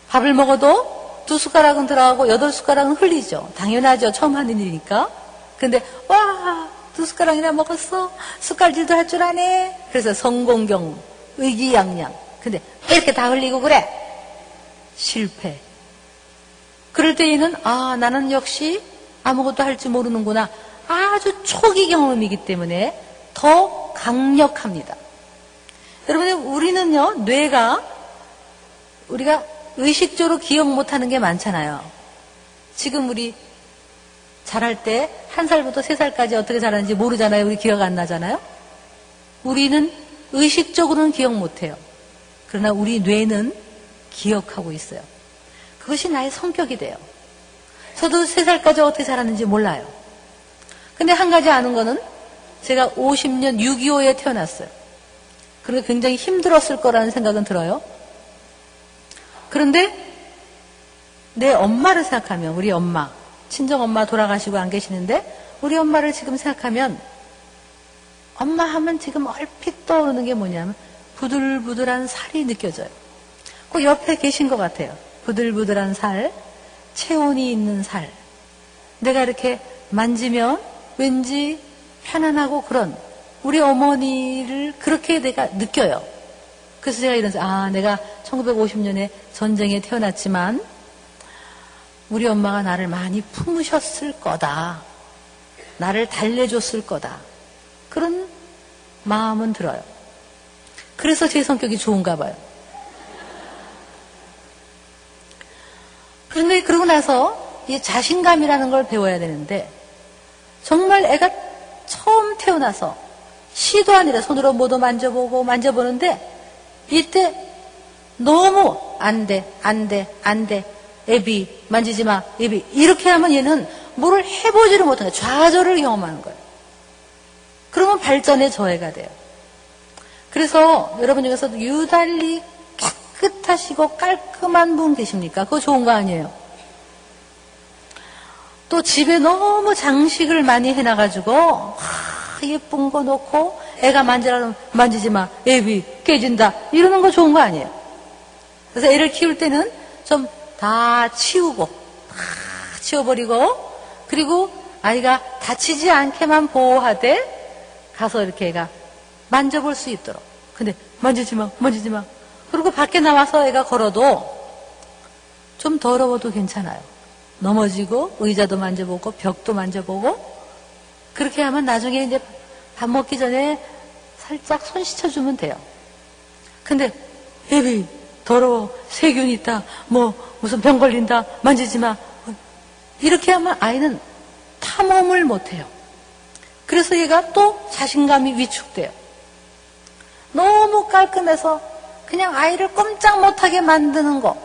밥을 먹어도 두 숟가락은 들어가고 여덟 숟가락은 흘리죠. 당연하죠. 처음 하는 일이니까. 근데 와, 두 숟가락이나 먹었어. 숟갈질도 할 줄 아네. 그래서 성공경, 의기양양. 근데 왜 이렇게 다 흘리고 그래? 실패. 그럴 때에는 아, 나는 역시 아무것도 할 줄 모르는구나. 아주 초기 경험이기 때문에 더 강력합니다. 여러분, 우리는요, 뇌가 우리가 의식적으로 기억 못하는 게 많잖아요. 지금 우리 자랄 때 한 살부터 세 살까지 어떻게 자랐는지 모르잖아요. 우리 기억 안 나잖아요. 우리는 의식적으로는 기억 못해요. 그러나 우리 뇌는 기억하고 있어요. 그것이 나의 성격이 돼요. 저도 세 살까지 어떻게 자랐는지 몰라요. 근데 한 가지 아는 거는 제가 50년 6.25에 태어났어요. 그러니 굉장히 힘들었을 거라는 생각은 들어요. 그런데 내 엄마를 생각하면 우리 엄마 친정 엄마 돌아가시고 안 계시는데 우리 엄마를 지금 생각하면 엄마 하면 지금 얼핏 떠오르는 게 뭐냐면 부들부들한 살이 느껴져요. 꼭 옆에 계신 것 같아요. 부들부들한 살, 체온이 있는 살. 내가 이렇게 만지면 왠지 편안하고 그런 우리 어머니를 그렇게 내가 느껴요. 그래서 제가 이런, 아, 내가 1950년에 전쟁에 태어났지만 우리 엄마가 나를 많이 품으셨을 거다. 나를 달래줬을 거다. 그런 마음은 들어요. 그래서 제 성격이 좋은가 봐요. 그런데 그러고 나서 이 자신감이라는 걸 배워야 되는데 정말 애가 처음 태어나서 시도 아니라 손으로 뭐도 만져보고 만져보는데 이때 너무 안 돼, 안 돼, 안 돼. 애비, 만지지 마, 애비. 이렇게 하면 얘는 뭐를 해보지를 못하는. 좌절을 경험하는 거예요. 그러면 발전의 저해가 돼요. 그래서 여러분 중에서도 유달리 깨끗하시고 깔끔한 분 계십니까? 그거 좋은 거 아니에요? 또 집에 너무 장식을 많이 해놔가지고, 하, 예쁜 거 놓고, 애가 만지라면 만지지 마. 애비, 깨진다. 이러는 거 좋은 거 아니에요. 그래서 애를 키울 때는 좀 다 치우고, 다 치워버리고, 그리고 아이가 다치지 않게만 보호하되, 가서 이렇게 애가 만져볼 수 있도록. 근데 만지지 마, 만지지 마. 그리고 밖에 나와서 애가 걸어도 좀 더러워도 괜찮아요. 넘어지고, 의자도 만져보고, 벽도 만져보고, 그렇게 하면 나중에 이제 밥 먹기 전에 살짝 손 씻어주면 돼요. 근데 애비 더러워 세균 있다 뭐 무슨 병 걸린다 만지지 마 이렇게 하면 아이는 탐험을 못해요. 그래서 얘가 또 자신감이 위축돼요. 너무 깔끔해서 그냥 아이를 꼼짝 못하게 만드는 거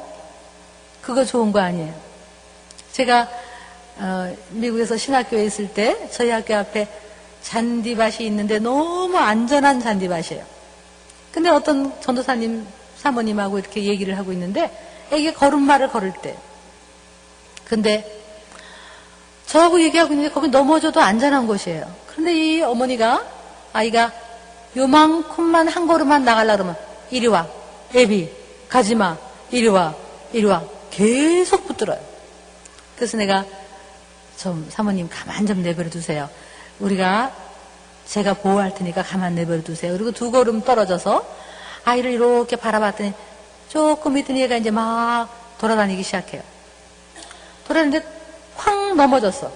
그거 좋은 거 아니에요. 제가 어, 미국에서 신학교에 있을 때 저희 학교 앞에 잔디밭이 있는데 너무 안전한 잔디밭이에요. 근데 어떤 전도사님 사모님하고 이렇게 얘기를 하고 있는데 애기 걸음마를 걸을 때 근데 저하고 얘기하고 있는데 거기 넘어져도 안전한 곳이에요. 그런데 이 어머니가 아이가 요만큼만 한 걸음만 나가려 그러면 이리 와 애비 가지마 이리 와 이리 와 계속 붙들어요. 그래서 내가 좀 사모님 가만 좀 내버려 두세요. 우리가 제가 보호할 테니까 가만 내버려 두세요. 그리고 두 걸음 떨어져서 아이를 이렇게 바라봤더니 조금 있더니 얘가 이제 막 돌아다니기 시작해요. 돌아다니는데 확 넘어졌어.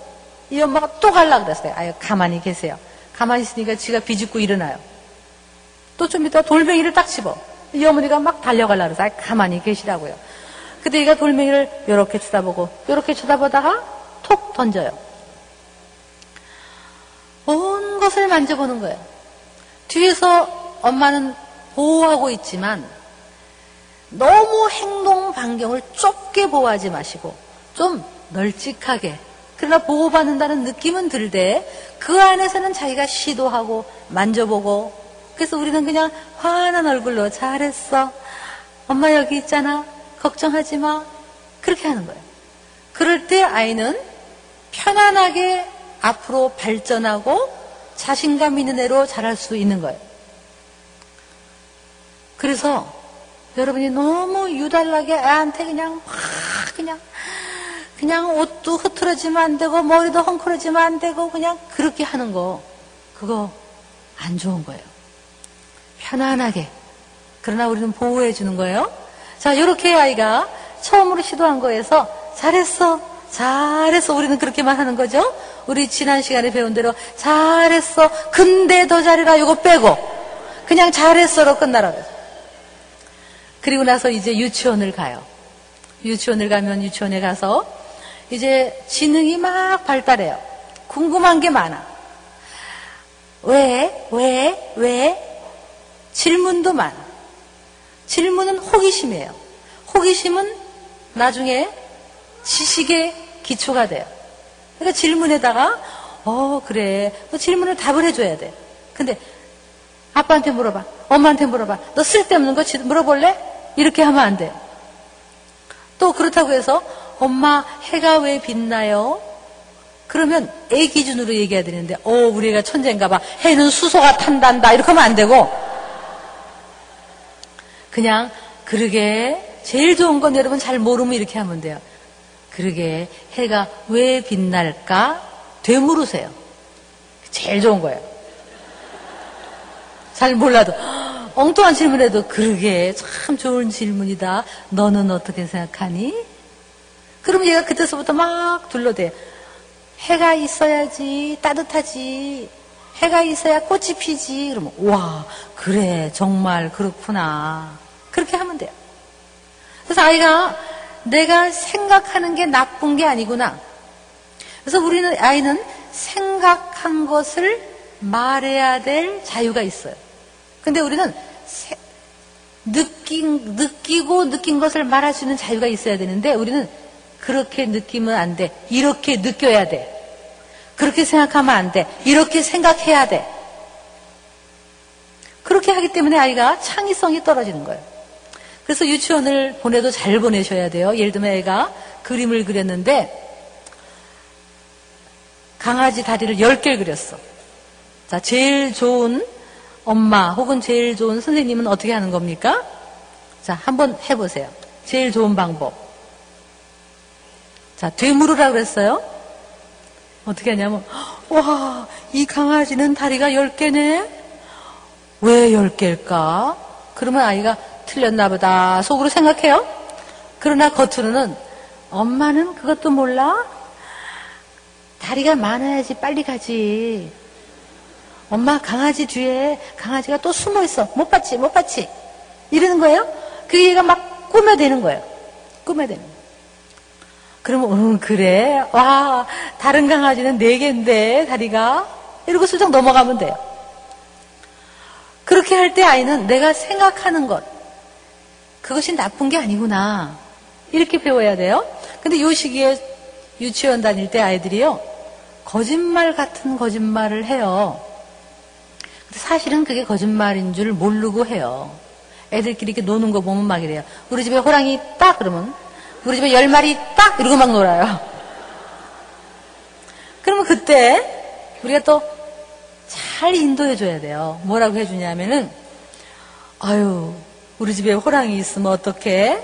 이 엄마가 또 갈라 그랬어요. 아유 가만히 계세요. 가만히 있으니까 지가 비집고 일어나요. 또 좀 이따 돌멩이를 딱 집어. 이 어머니가 막 달려갈라 그래서 가만히 계시라고요. 그때 얘가 돌멩이를 이렇게 쳐다보고 이렇게 쳐다보다가 톡 던져요. 온 것을 만져보는 거예요. 뒤에서 엄마는 보호하고 있지만 너무 행동 반경을 좁게 보호하지 마시고 좀 널찍하게 그러나 보호받는다는 느낌은 들되 그 안에서는 자기가 시도하고 만져보고 그래서 우리는 그냥 환한 얼굴로 잘했어 엄마 여기 있잖아 걱정하지 마 그렇게 하는 거예요. 그럴 때 아이는 편안하게 앞으로 발전하고 자신감 있는 애로 자랄 수 있는 거예요. 그래서 여러분이 너무 유달나게 애한테 그냥 확 그냥 그냥 옷도 흐트러지면 안 되고 머리도 헝클어지면 안 되고 그냥 그렇게 하는 거 그거 안 좋은 거예요. 편안하게 그러나 우리는 보호해 주는 거예요. 자 이렇게 아이가 처음으로 시도한 거에서 잘했어 잘했어 우리는 그렇게만 하는 거죠. 우리 지난 시간에 배운 대로 잘했어 근데 더 잘해라 이거 빼고 그냥 잘했어로 끝나라 그리고 나서 이제 유치원을 가요. 유치원을 가면 유치원에 가서 이제 지능이 막 발달해요. 궁금한 게 많아. 왜, 왜, 왜? 질문도 많아. 질문은 호기심이에요. 호기심은 나중에 지식의 기초가 돼요. 그러니까 질문에다가, 어, 그래. 뭐 질문을 답을 해줘야 돼. 근데 아빠한테 물어봐. 엄마한테 물어봐. 너 쓸데없는 거 물어볼래? 이렇게 하면 안 돼. 또 그렇다고 해서 엄마 해가 왜 빛나요? 그러면 애 기준으로 얘기해야 되는데 어 우리 애가 천재인가 봐. 해는 수소가 탄단다. 이렇게 하면 안 되고 그냥 그러게 제일 좋은 건 여러분 잘 모르면 이렇게 하면 돼요. 그러게 해가 왜 빛날까? 되물으세요. 제일 좋은 거예요. 잘 몰라도 엉뚱한 질문해도 그러게 참 좋은 질문이다. 너는 어떻게 생각하니? 그럼 얘가 그때서부터 막 둘러대. 해가 있어야지 따뜻하지. 해가 있어야 꽃이 피지. 그러면 와 그래 정말 그렇구나. 그렇게 하면 돼요. 그래서 아이가 내가 생각하는 게 나쁜 게 아니구나. 그래서 우리는 아이는 생각한 것을 말해야 될 자유가 있어요. 근데 우리는 세, 느낀, 느끼고 느낀 것을 말할 수 있는 자유가 있어야 되는데 우리는 그렇게 느끼면 안 돼. 이렇게 느껴야 돼. 그렇게 생각하면 안 돼. 이렇게 생각해야 돼. 그렇게 하기 때문에 아이가 창의성이 떨어지는 거예요. 그래서 유치원을 보내도 잘 보내셔야 돼요. 예를 들면 애가 그림을 그렸는데 강아지 다리를 10개를 그렸어. 자, 제일 좋은 엄마 혹은 제일 좋은 선생님은 어떻게 하는 겁니까? 자, 한번 해보세요. 제일 좋은 방법. 자, 되물으라 그랬어요. 어떻게 하냐면, 와, 이 강아지는 다리가 10개네? 왜 10개일까? 그러면 아이가 틀렸나 보다 속으로 생각해요. 그러나 겉으로는 엄마는 그것도 몰라? 다리가 많아야지 빨리 가지. 엄마 강아지 뒤에 강아지가 또 숨어 있어. 못 봤지, 못 봤지. 이러는 거예요. 그 얘가 막 꾸며대는 거예요. 꾸며대는 거예요. 그러면, 응, 그래. 와, 다른 강아지는 네 개인데, 다리가. 이러고 슬쩍 넘어가면 돼요. 그렇게 할 때 아이는 내가 생각하는 것, 그것이 나쁜 게 아니구나. 이렇게 배워야 돼요. 근데 요 시기에 유치원 다닐 때 아이들이요, 거짓말 같은 거짓말을 해요. 사실은 그게 거짓말인 줄 모르고 해요. 애들끼리 이렇게 노는 거 보면 막 이래요. 우리 집에 호랑이 있다? 그러면 우리 집에 열 마리 있다? 이러고 막 놀아요. 그러면 그때 우리가 또 잘 인도해 줘야 돼요. 뭐라고 해주냐면은, 아유, 우리 집에 호랑이 있으면 어떡해?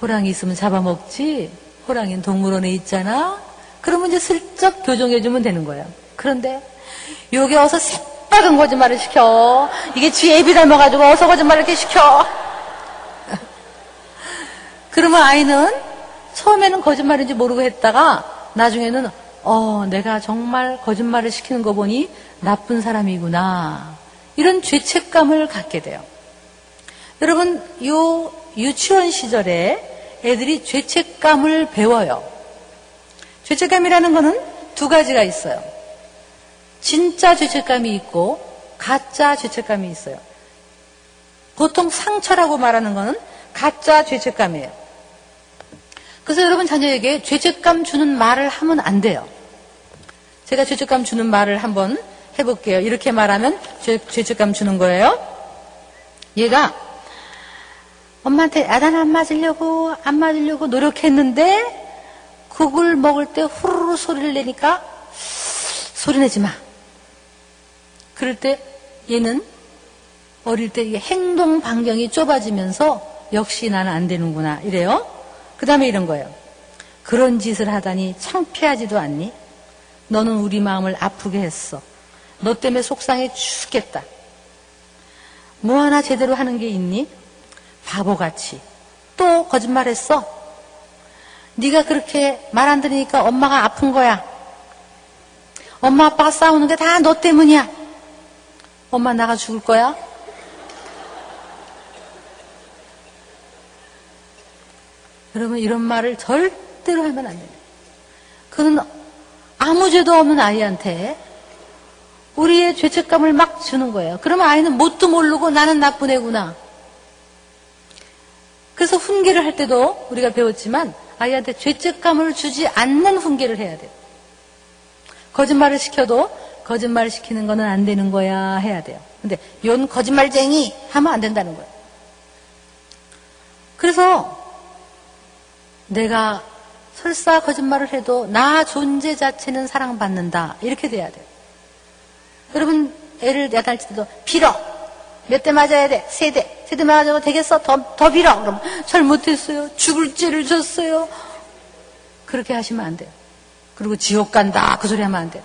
호랑이 있으면 잡아먹지? 호랑이는 동물원에 있잖아? 그러면 이제 슬쩍 교정해주면 되는 거예요. 그런데, 여기 어서 새빨간 거짓말을 시켜. 이게 쥐 애비 닮아가지고 어서 거짓말을 이렇게 시켜. 그러면 아이는 처음에는 거짓말인지 모르고 했다가 나중에는 어, 내가 정말 거짓말을 시키는 거 보니 나쁜 사람이구나. 이런 죄책감을 갖게 돼요. 여러분, 요 유치원 시절에 애들이 죄책감을 배워요. 죄책감이라는 거는 두 가지가 있어요. 진짜 죄책감이 있고 가짜 죄책감이 있어요. 보통 상처라고 말하는 거는 가짜 죄책감이에요. 그래서 여러분 자녀에게 죄책감 주는 말을 하면 안 돼요. 제가 죄책감 주는 말을 한번 해볼게요. 이렇게 말하면 죄, 죄책감 주는 거예요. 얘가 엄마한테 야단 안 맞으려고 안 맞으려고 노력했는데 국을 먹을 때 후루루 소리를 내니까 소리 내지 마. 그럴 때 얘는 어릴 때 행동 반경이 좁아지면서 역시 나는 안 되는구나 이래요. 그 다음에 이런 거예요. 그런 짓을 하다니 창피하지도 않니? 너는 우리 마음을 아프게 했어. 너 때문에 속상해 죽겠다. 뭐 하나 제대로 하는 게 있니? 바보같이. 또 거짓말했어. 네가 그렇게 말 안 들으니까 엄마가 아픈 거야. 엄마 아빠가 싸우는 게 다 너 때문이야. 엄마 나가 죽을 거야? 그러면 이런 말을 절대로 하면 안 돼요. 그는 아무 죄도 없는 아이한테 우리의 죄책감을 막 주는 거예요. 그러면 아이는 뭣도 모르고 나는 나쁜 애구나. 그래서 훈계를 할 때도 우리가 배웠지만 아이한테 죄책감을 주지 않는 훈계를 해야 돼요. 거짓말을 시켜도 거짓말을 시키는 거는 안 되는 거야 해야 돼요. 근데 연 거짓말쟁이 하면 안 된다는 거예요. 그래서 내가 설사 거짓말을 해도 나 존재 자체는 사랑받는다. 이렇게 돼야 돼요. 여러분, 애를 야단할 때도 빌어. 몇 대 맞아야 돼? 세 대. 세대 맞아도 되겠어? 더, 더 빌어. 그럼 잘못했어요. 죽을 죄를 졌어요. 그렇게 하시면 안 돼요. 그리고 지옥 간다. 그 소리 하면 안 돼요.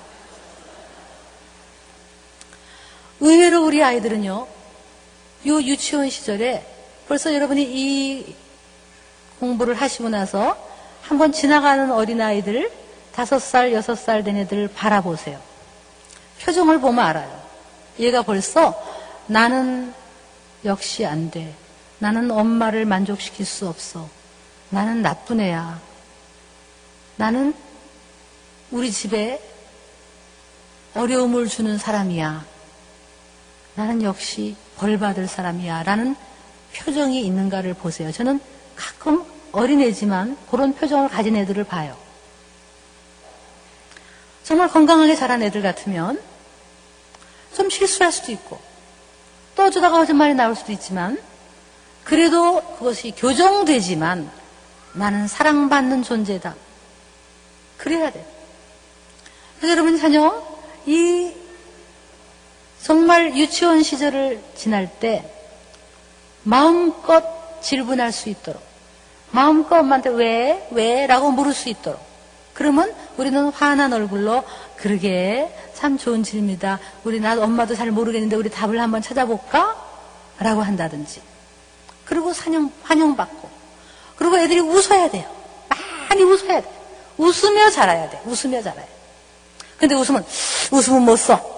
의외로 우리 아이들은요, 요 유치원 시절에 벌써 여러분이 이 공부를 하시고 나서 한번 지나가는 어린아이들, 다섯 살, 여섯 살 된 애들 바라보세요. 표정을 보면 알아요. 얘가 벌써 나는 역시 안 돼. 나는 엄마를 만족시킬 수 없어. 나는 나쁜 애야. 나는 우리 집에 어려움을 주는 사람이야. 나는 역시 벌 받을 사람이야. 라는 표정이 있는가를 보세요. 저는 가끔 어린애지만 그런 표정을 가진 애들을 봐요. 정말 건강하게 자란 애들 같으면 좀 실수할 수도 있고 또 어쩌다가 거짓말이 나올 수도 있지만 그래도 그것이 교정되지만 나는 사랑받는 존재다. 그래야 돼. 그래서 여러분 자녀 이 정말 유치원 시절을 지날 때 마음껏 질문할 수 있도록 마음껏 엄마한테 왜? 왜? 라고 물을 수 있도록 그러면 우리는 환한 얼굴로 그러게 참 좋은 질문이다. 우리 나 엄마도 잘 모르겠는데 우리 답을 한번 찾아볼까? 라고 한다든지 그리고 환영, 환영받고 그리고 애들이 웃어야 돼요. 많이 웃어야 돼. 웃으며 자라야 돼. 웃으며 자라야 돼. 근데 웃으면 웃으면 못 써.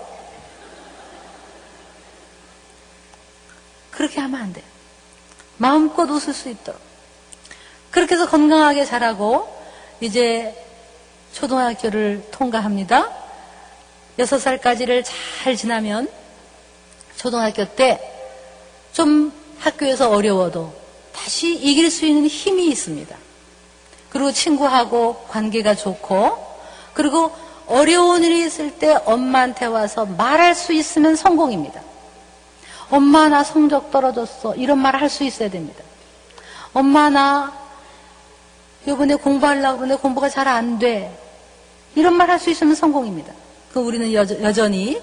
그렇게 하면 안 돼요. 마음껏 웃을 수 있도록. 그렇게 해서 건강하게 자라고 이제 초등학교를 통과합니다. 6살까지를 잘 지나면 초등학교 때 좀 학교에서 어려워도 다시 이길 수 있는 힘이 있습니다. 그리고 친구하고 관계가 좋고 그리고 어려운 일이 있을 때 엄마한테 와서 말할 수 있으면 성공입니다. 엄마 나 성적 떨어졌어. 이런 말 할 수 있어야 됩니다. 엄마 나 이번에 공부하려고 그러는데 공부가 잘 안 돼. 이런 말 할 수 있으면 성공입니다. 그 우리는 여, 여전히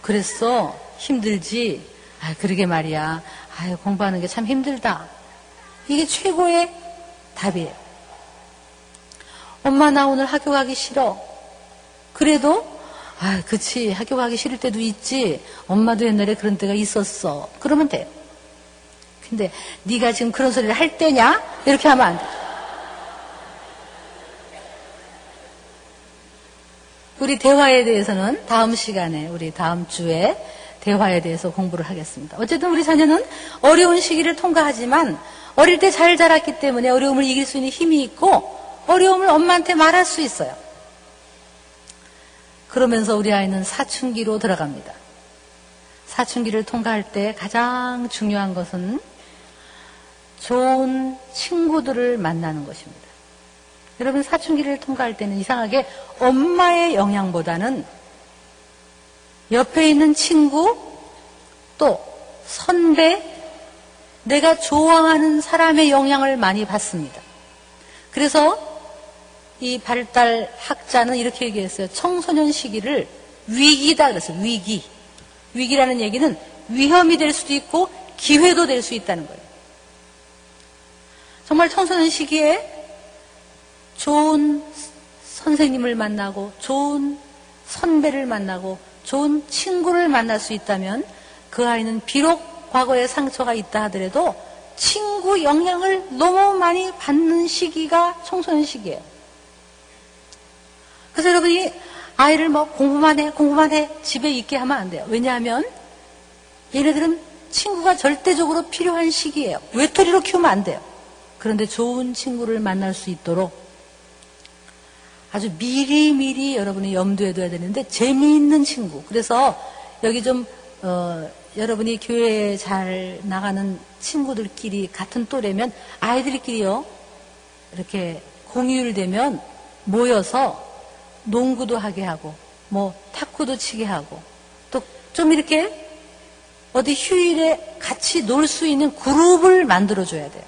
그랬어. 힘들지. 아, 그러게 말이야. 아, 공부하는 게 참 힘들다. 이게 최고의 답이에요. 엄마 나 오늘 학교 가기 싫어. 그래도 아, 그치. 학교 가기 싫을 때도 있지. 엄마도 옛날에 그런 때가 있었어. 그러면 돼요. 근데 네가 지금 그런 소리를 할 때냐? 이렇게 하면 안 돼. 우리 대화에 대해서는 다음 시간에 우리 다음 주에 대화에 대해서 공부를 하겠습니다. 어쨌든 우리 자녀는 어려운 시기를 통과하지만 어릴 때 잘 자랐기 때문에 어려움을 이길 수 있는 힘이 있고 어려움을 엄마한테 말할 수 있어요. 그러면서 우리 아이는 사춘기로 들어갑니다. 사춘기를 통과할 때 가장 중요한 것은 좋은 친구들을 만나는 것입니다. 여러분 사춘기를 통과할 때는 이상하게 엄마의 영향보다는 옆에 있는 친구 또 선배 내가 좋아하는 사람의 영향을 많이 받습니다. 그래서 이 발달 학자는 이렇게 얘기했어요. 청소년 시기를 위기다 그랬어요. 위기. 위기라는 얘기는 위험이 될 수도 있고 기회도 될 수 있다는 거예요. 정말 청소년 시기에 좋은 선생님을 만나고 좋은 선배를 만나고 좋은 친구를 만날 수 있다면 그 아이는 비록 과거에 상처가 있다 하더라도 친구 영향을 너무 많이 받는 시기가 청소년 시기예요. 그래서 여러분이 아이를 뭐 공부만 해, 공부만 해, 집에 있게 하면 안 돼요. 왜냐하면 얘네들은 친구가 절대적으로 필요한 시기예요. 외톨이로 키우면 안 돼요. 그런데 좋은 친구를 만날 수 있도록 아주 미리미리 여러분이 염두에 둬야 되는데 재미있는 친구. 그래서 여기 좀 어, 여러분이 교회에 잘 나가는 친구들끼리 같은 또래면 아이들끼리요 이렇게 공유일되면 모여서 농구도 하게 하고 뭐 탁구도 치게 하고 또 좀 이렇게 어디 휴일에 같이 놀 수 있는 그룹을 만들어 줘야 돼요.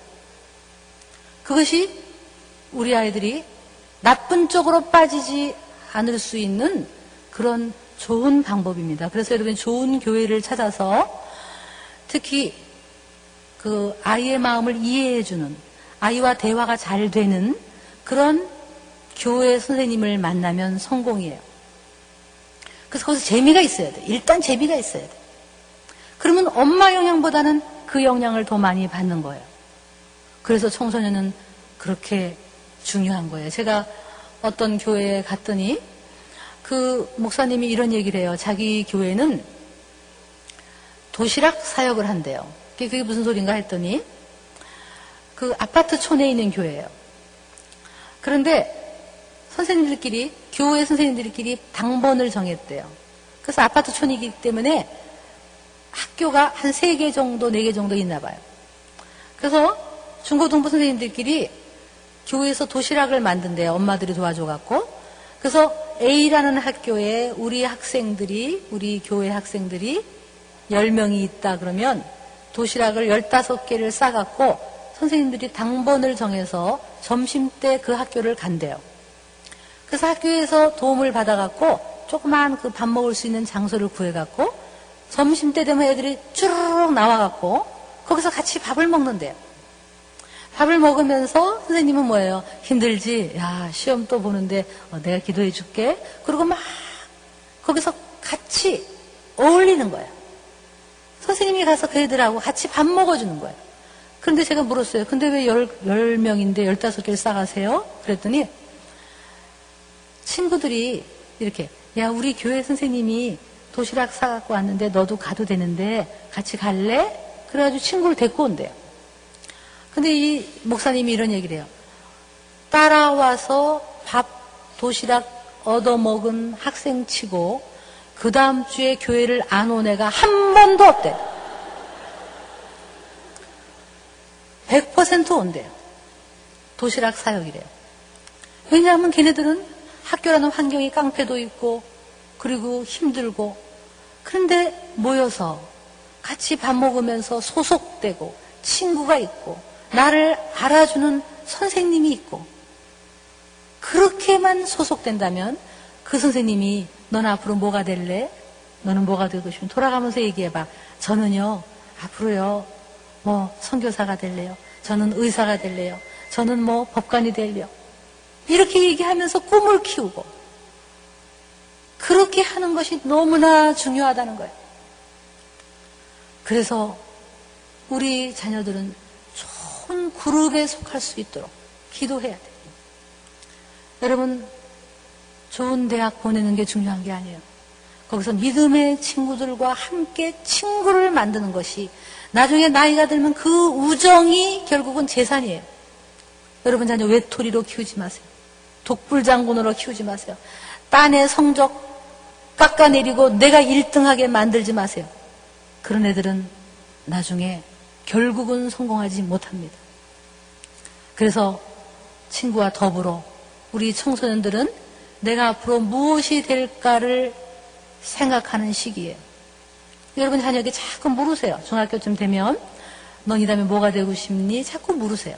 그것이 우리 아이들이 나쁜 쪽으로 빠지지 않을 수 있는 그런 좋은 방법입니다. 그래서 여러분 좋은 교회를 찾아서 특히 그 아이의 마음을 이해해주는 아이와 대화가 잘 되는 그런 교회 선생님을 만나면 성공이에요. 그래서 거기서 재미가 있어야 돼. 일단 재미가 있어야 돼. 그러면 엄마 영향보다는 그 영향을 더 많이 받는 거예요. 그래서 청소년은 그렇게 중요한 거예요. 제가 어떤 교회에 갔더니 그 목사님이 이런 얘기를 해요. 자기 교회는 도시락 사역을 한대요. 그게 무슨 소린가 했더니 그 아파트 촌에 있는 교회예요. 그런데 선생님들끼리 교회 선생님들끼리 당번을 정했대요. 그래서 아파트 촌이기 때문에 학교가 한 세 개 정도, 네 개 정도 있나 봐요. 그래서 중고등부 선생님들끼리 교회에서 도시락을 만든대요. 엄마들이 도와줘갖고. 그래서 A라는 학교에 우리 학생들이, 우리 교회 학생들이 10명이 있다 그러면 도시락을 15개를 싸갖고 선생님들이 당번을 정해서 점심 때 그 학교를 간대요. 그래서 학교에서 도움을 받아갖고 조그만 그 밥 먹을 수 있는 장소를 구해갖고 점심 때 되면 애들이 쭈르륵 나와갖고 거기서 같이 밥을 먹는데요. 밥을 먹으면서 선생님은 뭐예요? 힘들지? 야, 시험 또 보는데 어, 내가 기도해 줄게. 그리고 막 거기서 같이 어울리는 거예요. 선생님이 가서 그 애들하고 같이 밥 먹어주는 거예요. 그런데 제가 물었어요. 근데 왜 열, 열 명인데 열다섯 개를 싸가세요? 그랬더니 친구들이 이렇게, 야, 우리 교회 선생님이 도시락 사갖고 왔는데 너도 가도 되는데 같이 갈래? 그래가지고 친구를 데리고 온대요. 근데 이 목사님이 이런 얘기를 해요. 따라와서 밥, 도시락 얻어먹은 학생 치고 그 다음 주에 교회를 안 온 애가 한 번도 없대. 100% 온대요. 도시락 사역이래요. 왜냐하면 걔네들은 학교라는 환경이 깡패도 있고 그리고 힘들고 그런데 모여서 같이 밥 먹으면서 소속되고 친구가 있고 나를 알아주는 선생님이 있고 그렇게만 소속된다면 그 선생님이 넌 앞으로 뭐가 될래? 너는 뭐가 되고 싶으면 돌아가면서 얘기해봐. 저는요 앞으로요 뭐 선교사가 될래요. 저는 의사가 될래요. 저는 뭐 법관이 될래요. 이렇게 얘기하면서 꿈을 키우고 그렇게 하는 것이 너무나 중요하다는 거예요. 그래서 우리 자녀들은 좋은 그룹에 속할 수 있도록 기도해야 돼요. 여러분, 좋은 대학 보내는 게 중요한 게 아니에요. 거기서 믿음의 친구들과 함께 친구를 만드는 것이 나중에 나이가 들면 그 우정이 결국은 재산이에요. 여러분 자녀 외톨이로 키우지 마세요. 독불장군으로 키우지 마세요. 딴의 성적 깎아내리고 내가 1등하게 만들지 마세요. 그런 애들은 나중에 결국은 성공하지 못합니다. 그래서 친구와 더불어 우리 청소년들은 내가 앞으로 무엇이 될까를 생각하는 시기예요. 여러분 자녀에게 자꾸 물으세요. 중학교쯤 되면 넌 이 다음에 뭐가 되고 싶니? 자꾸 물으세요.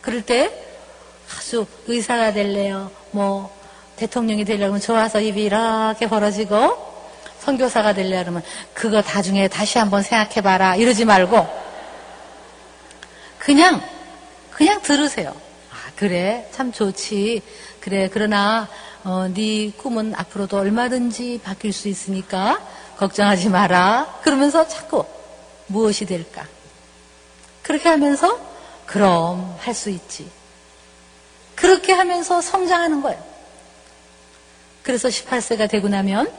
그럴 때 아주 의사가 될래요. 뭐 대통령이 되려면 좋아서 입이 이렇게 벌어지고 선교사가 되려 그러면 그거 나중에 다시 한번 생각해봐라 이러지 말고 그냥 그냥 들으세요. 아 그래 참 좋지. 그래 그러나 어, 네 꿈은 앞으로도 얼마든지 바뀔 수 있으니까 걱정하지 마라. 그러면서 자꾸 무엇이 될까? 그렇게 하면서 그럼 할 수 있지. 그렇게 하면서 성장하는 거예요. 그래서 18세가 되고 나면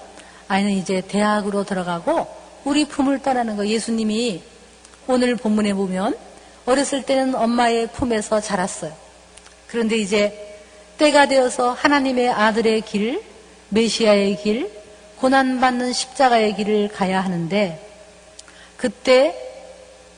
아이는 이제 대학으로 들어가고 우리 품을 떠나는 거 예수님이 오늘 본문에 보면 어렸을 때는 엄마의 품에서 자랐어요. 그런데 이제 때가 되어서 하나님의 아들의 길, 메시아의 길, 고난받는 십자가의 길을 가야 하는데 그때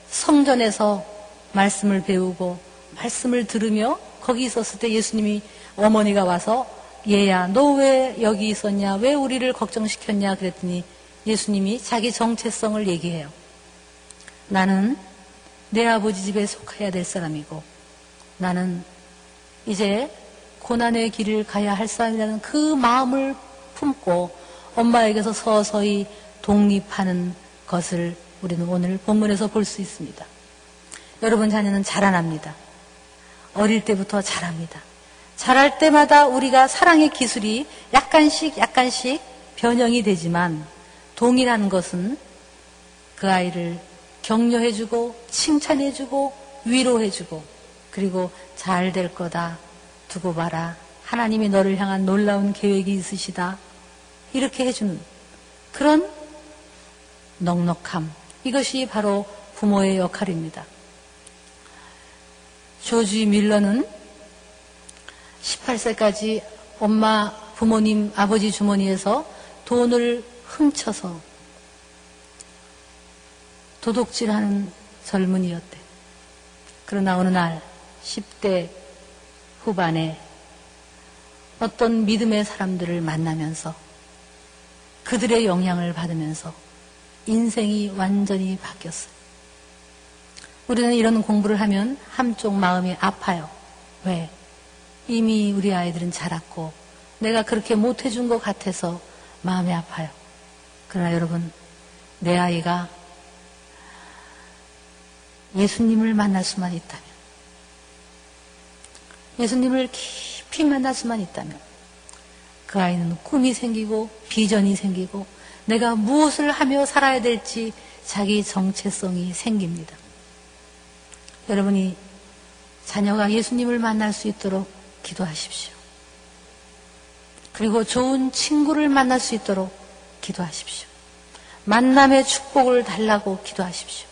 성전에서 말씀을 배우고 말씀을 들으며 거기 있었을 때 예수님이 어머니가 와서 얘야 너 왜 여기 있었냐 왜 우리를 걱정시켰냐 그랬더니 예수님이 자기 정체성을 얘기해요. 나는 내 아버지 집에 속해야 될 사람이고 나는 이제 고난의 길을 가야 할 사람이라는 그 마음을 품고 엄마에게서 서서히 독립하는 것을 우리는 오늘 본문에서 볼 수 있습니다. 여러분 자녀는 자라납니다. 어릴 때부터 자랍니다. 자랄 때마다 우리가 사랑의 기술이 약간씩 약간씩 변형이 되지만 동일한 것은 그 아이를 격려해주고 칭찬해주고 위로해주고 그리고 잘 될 거다. 두고 봐라. 하나님이 너를 향한 놀라운 계획이 있으시다. 이렇게 해주는 그런 넉넉함. 이것이 바로 부모의 역할입니다. 조지 밀러는 18세까지 엄마, 부모님, 아버지 주머니에서 돈을 훔쳐서 도둑질하는 젊은이였대. 그러나 어느 날 10대 후반에 어떤 믿음의 사람들을 만나면서 그들의 영향을 받으면서 인생이 완전히 바뀌었어요. 우리는 이런 공부를 하면 한쪽 마음이 아파요. 왜? 이미 우리 아이들은 자랐고 내가 그렇게 못해준 것 같아서 마음이 아파요. 그러나 여러분 내 아이가 예수님을 만날 수만 있다면, 예수님을 깊이 만날 수만 있다면, 그 아이는 꿈이 생기고 비전이 생기고 내가 무엇을 하며 살아야 될지 자기 정체성이 생깁니다. 여러분이 자녀가 예수님을 만날 수 있도록 기도하십시오. 그리고 좋은 친구를 만날 수 있도록 기도하십시오. 만남의 축복을 달라고 기도하십시오.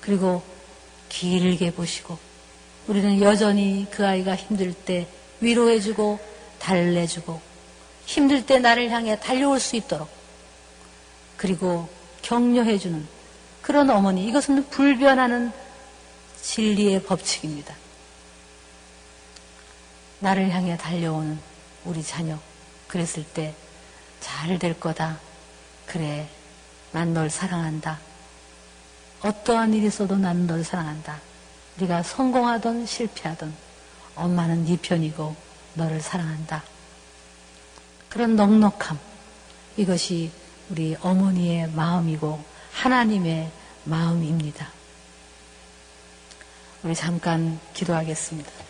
그리고 길게 보시고 우리는 여전히 그 아이가 힘들 때 위로해주고 달래주고 힘들 때 나를 향해 달려올 수 있도록 그리고 격려해주는 그런 어머니 이것은 불변하는 진리의 법칙입니다. 나를 향해 달려오는 우리 자녀 그랬을 때 잘 될 거다. 그래 난 널 사랑한다. 어떠한 일이 있어도 난 널 사랑한다. 네가 성공하든 실패하든 엄마는 네 편이고 너를 사랑한다. 그런 넉넉함 이것이 우리 어머니의 마음이고 하나님의 마음입니다. 우리 잠깐 기도하겠습니다.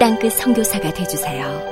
땅끝 성교사가 되주세요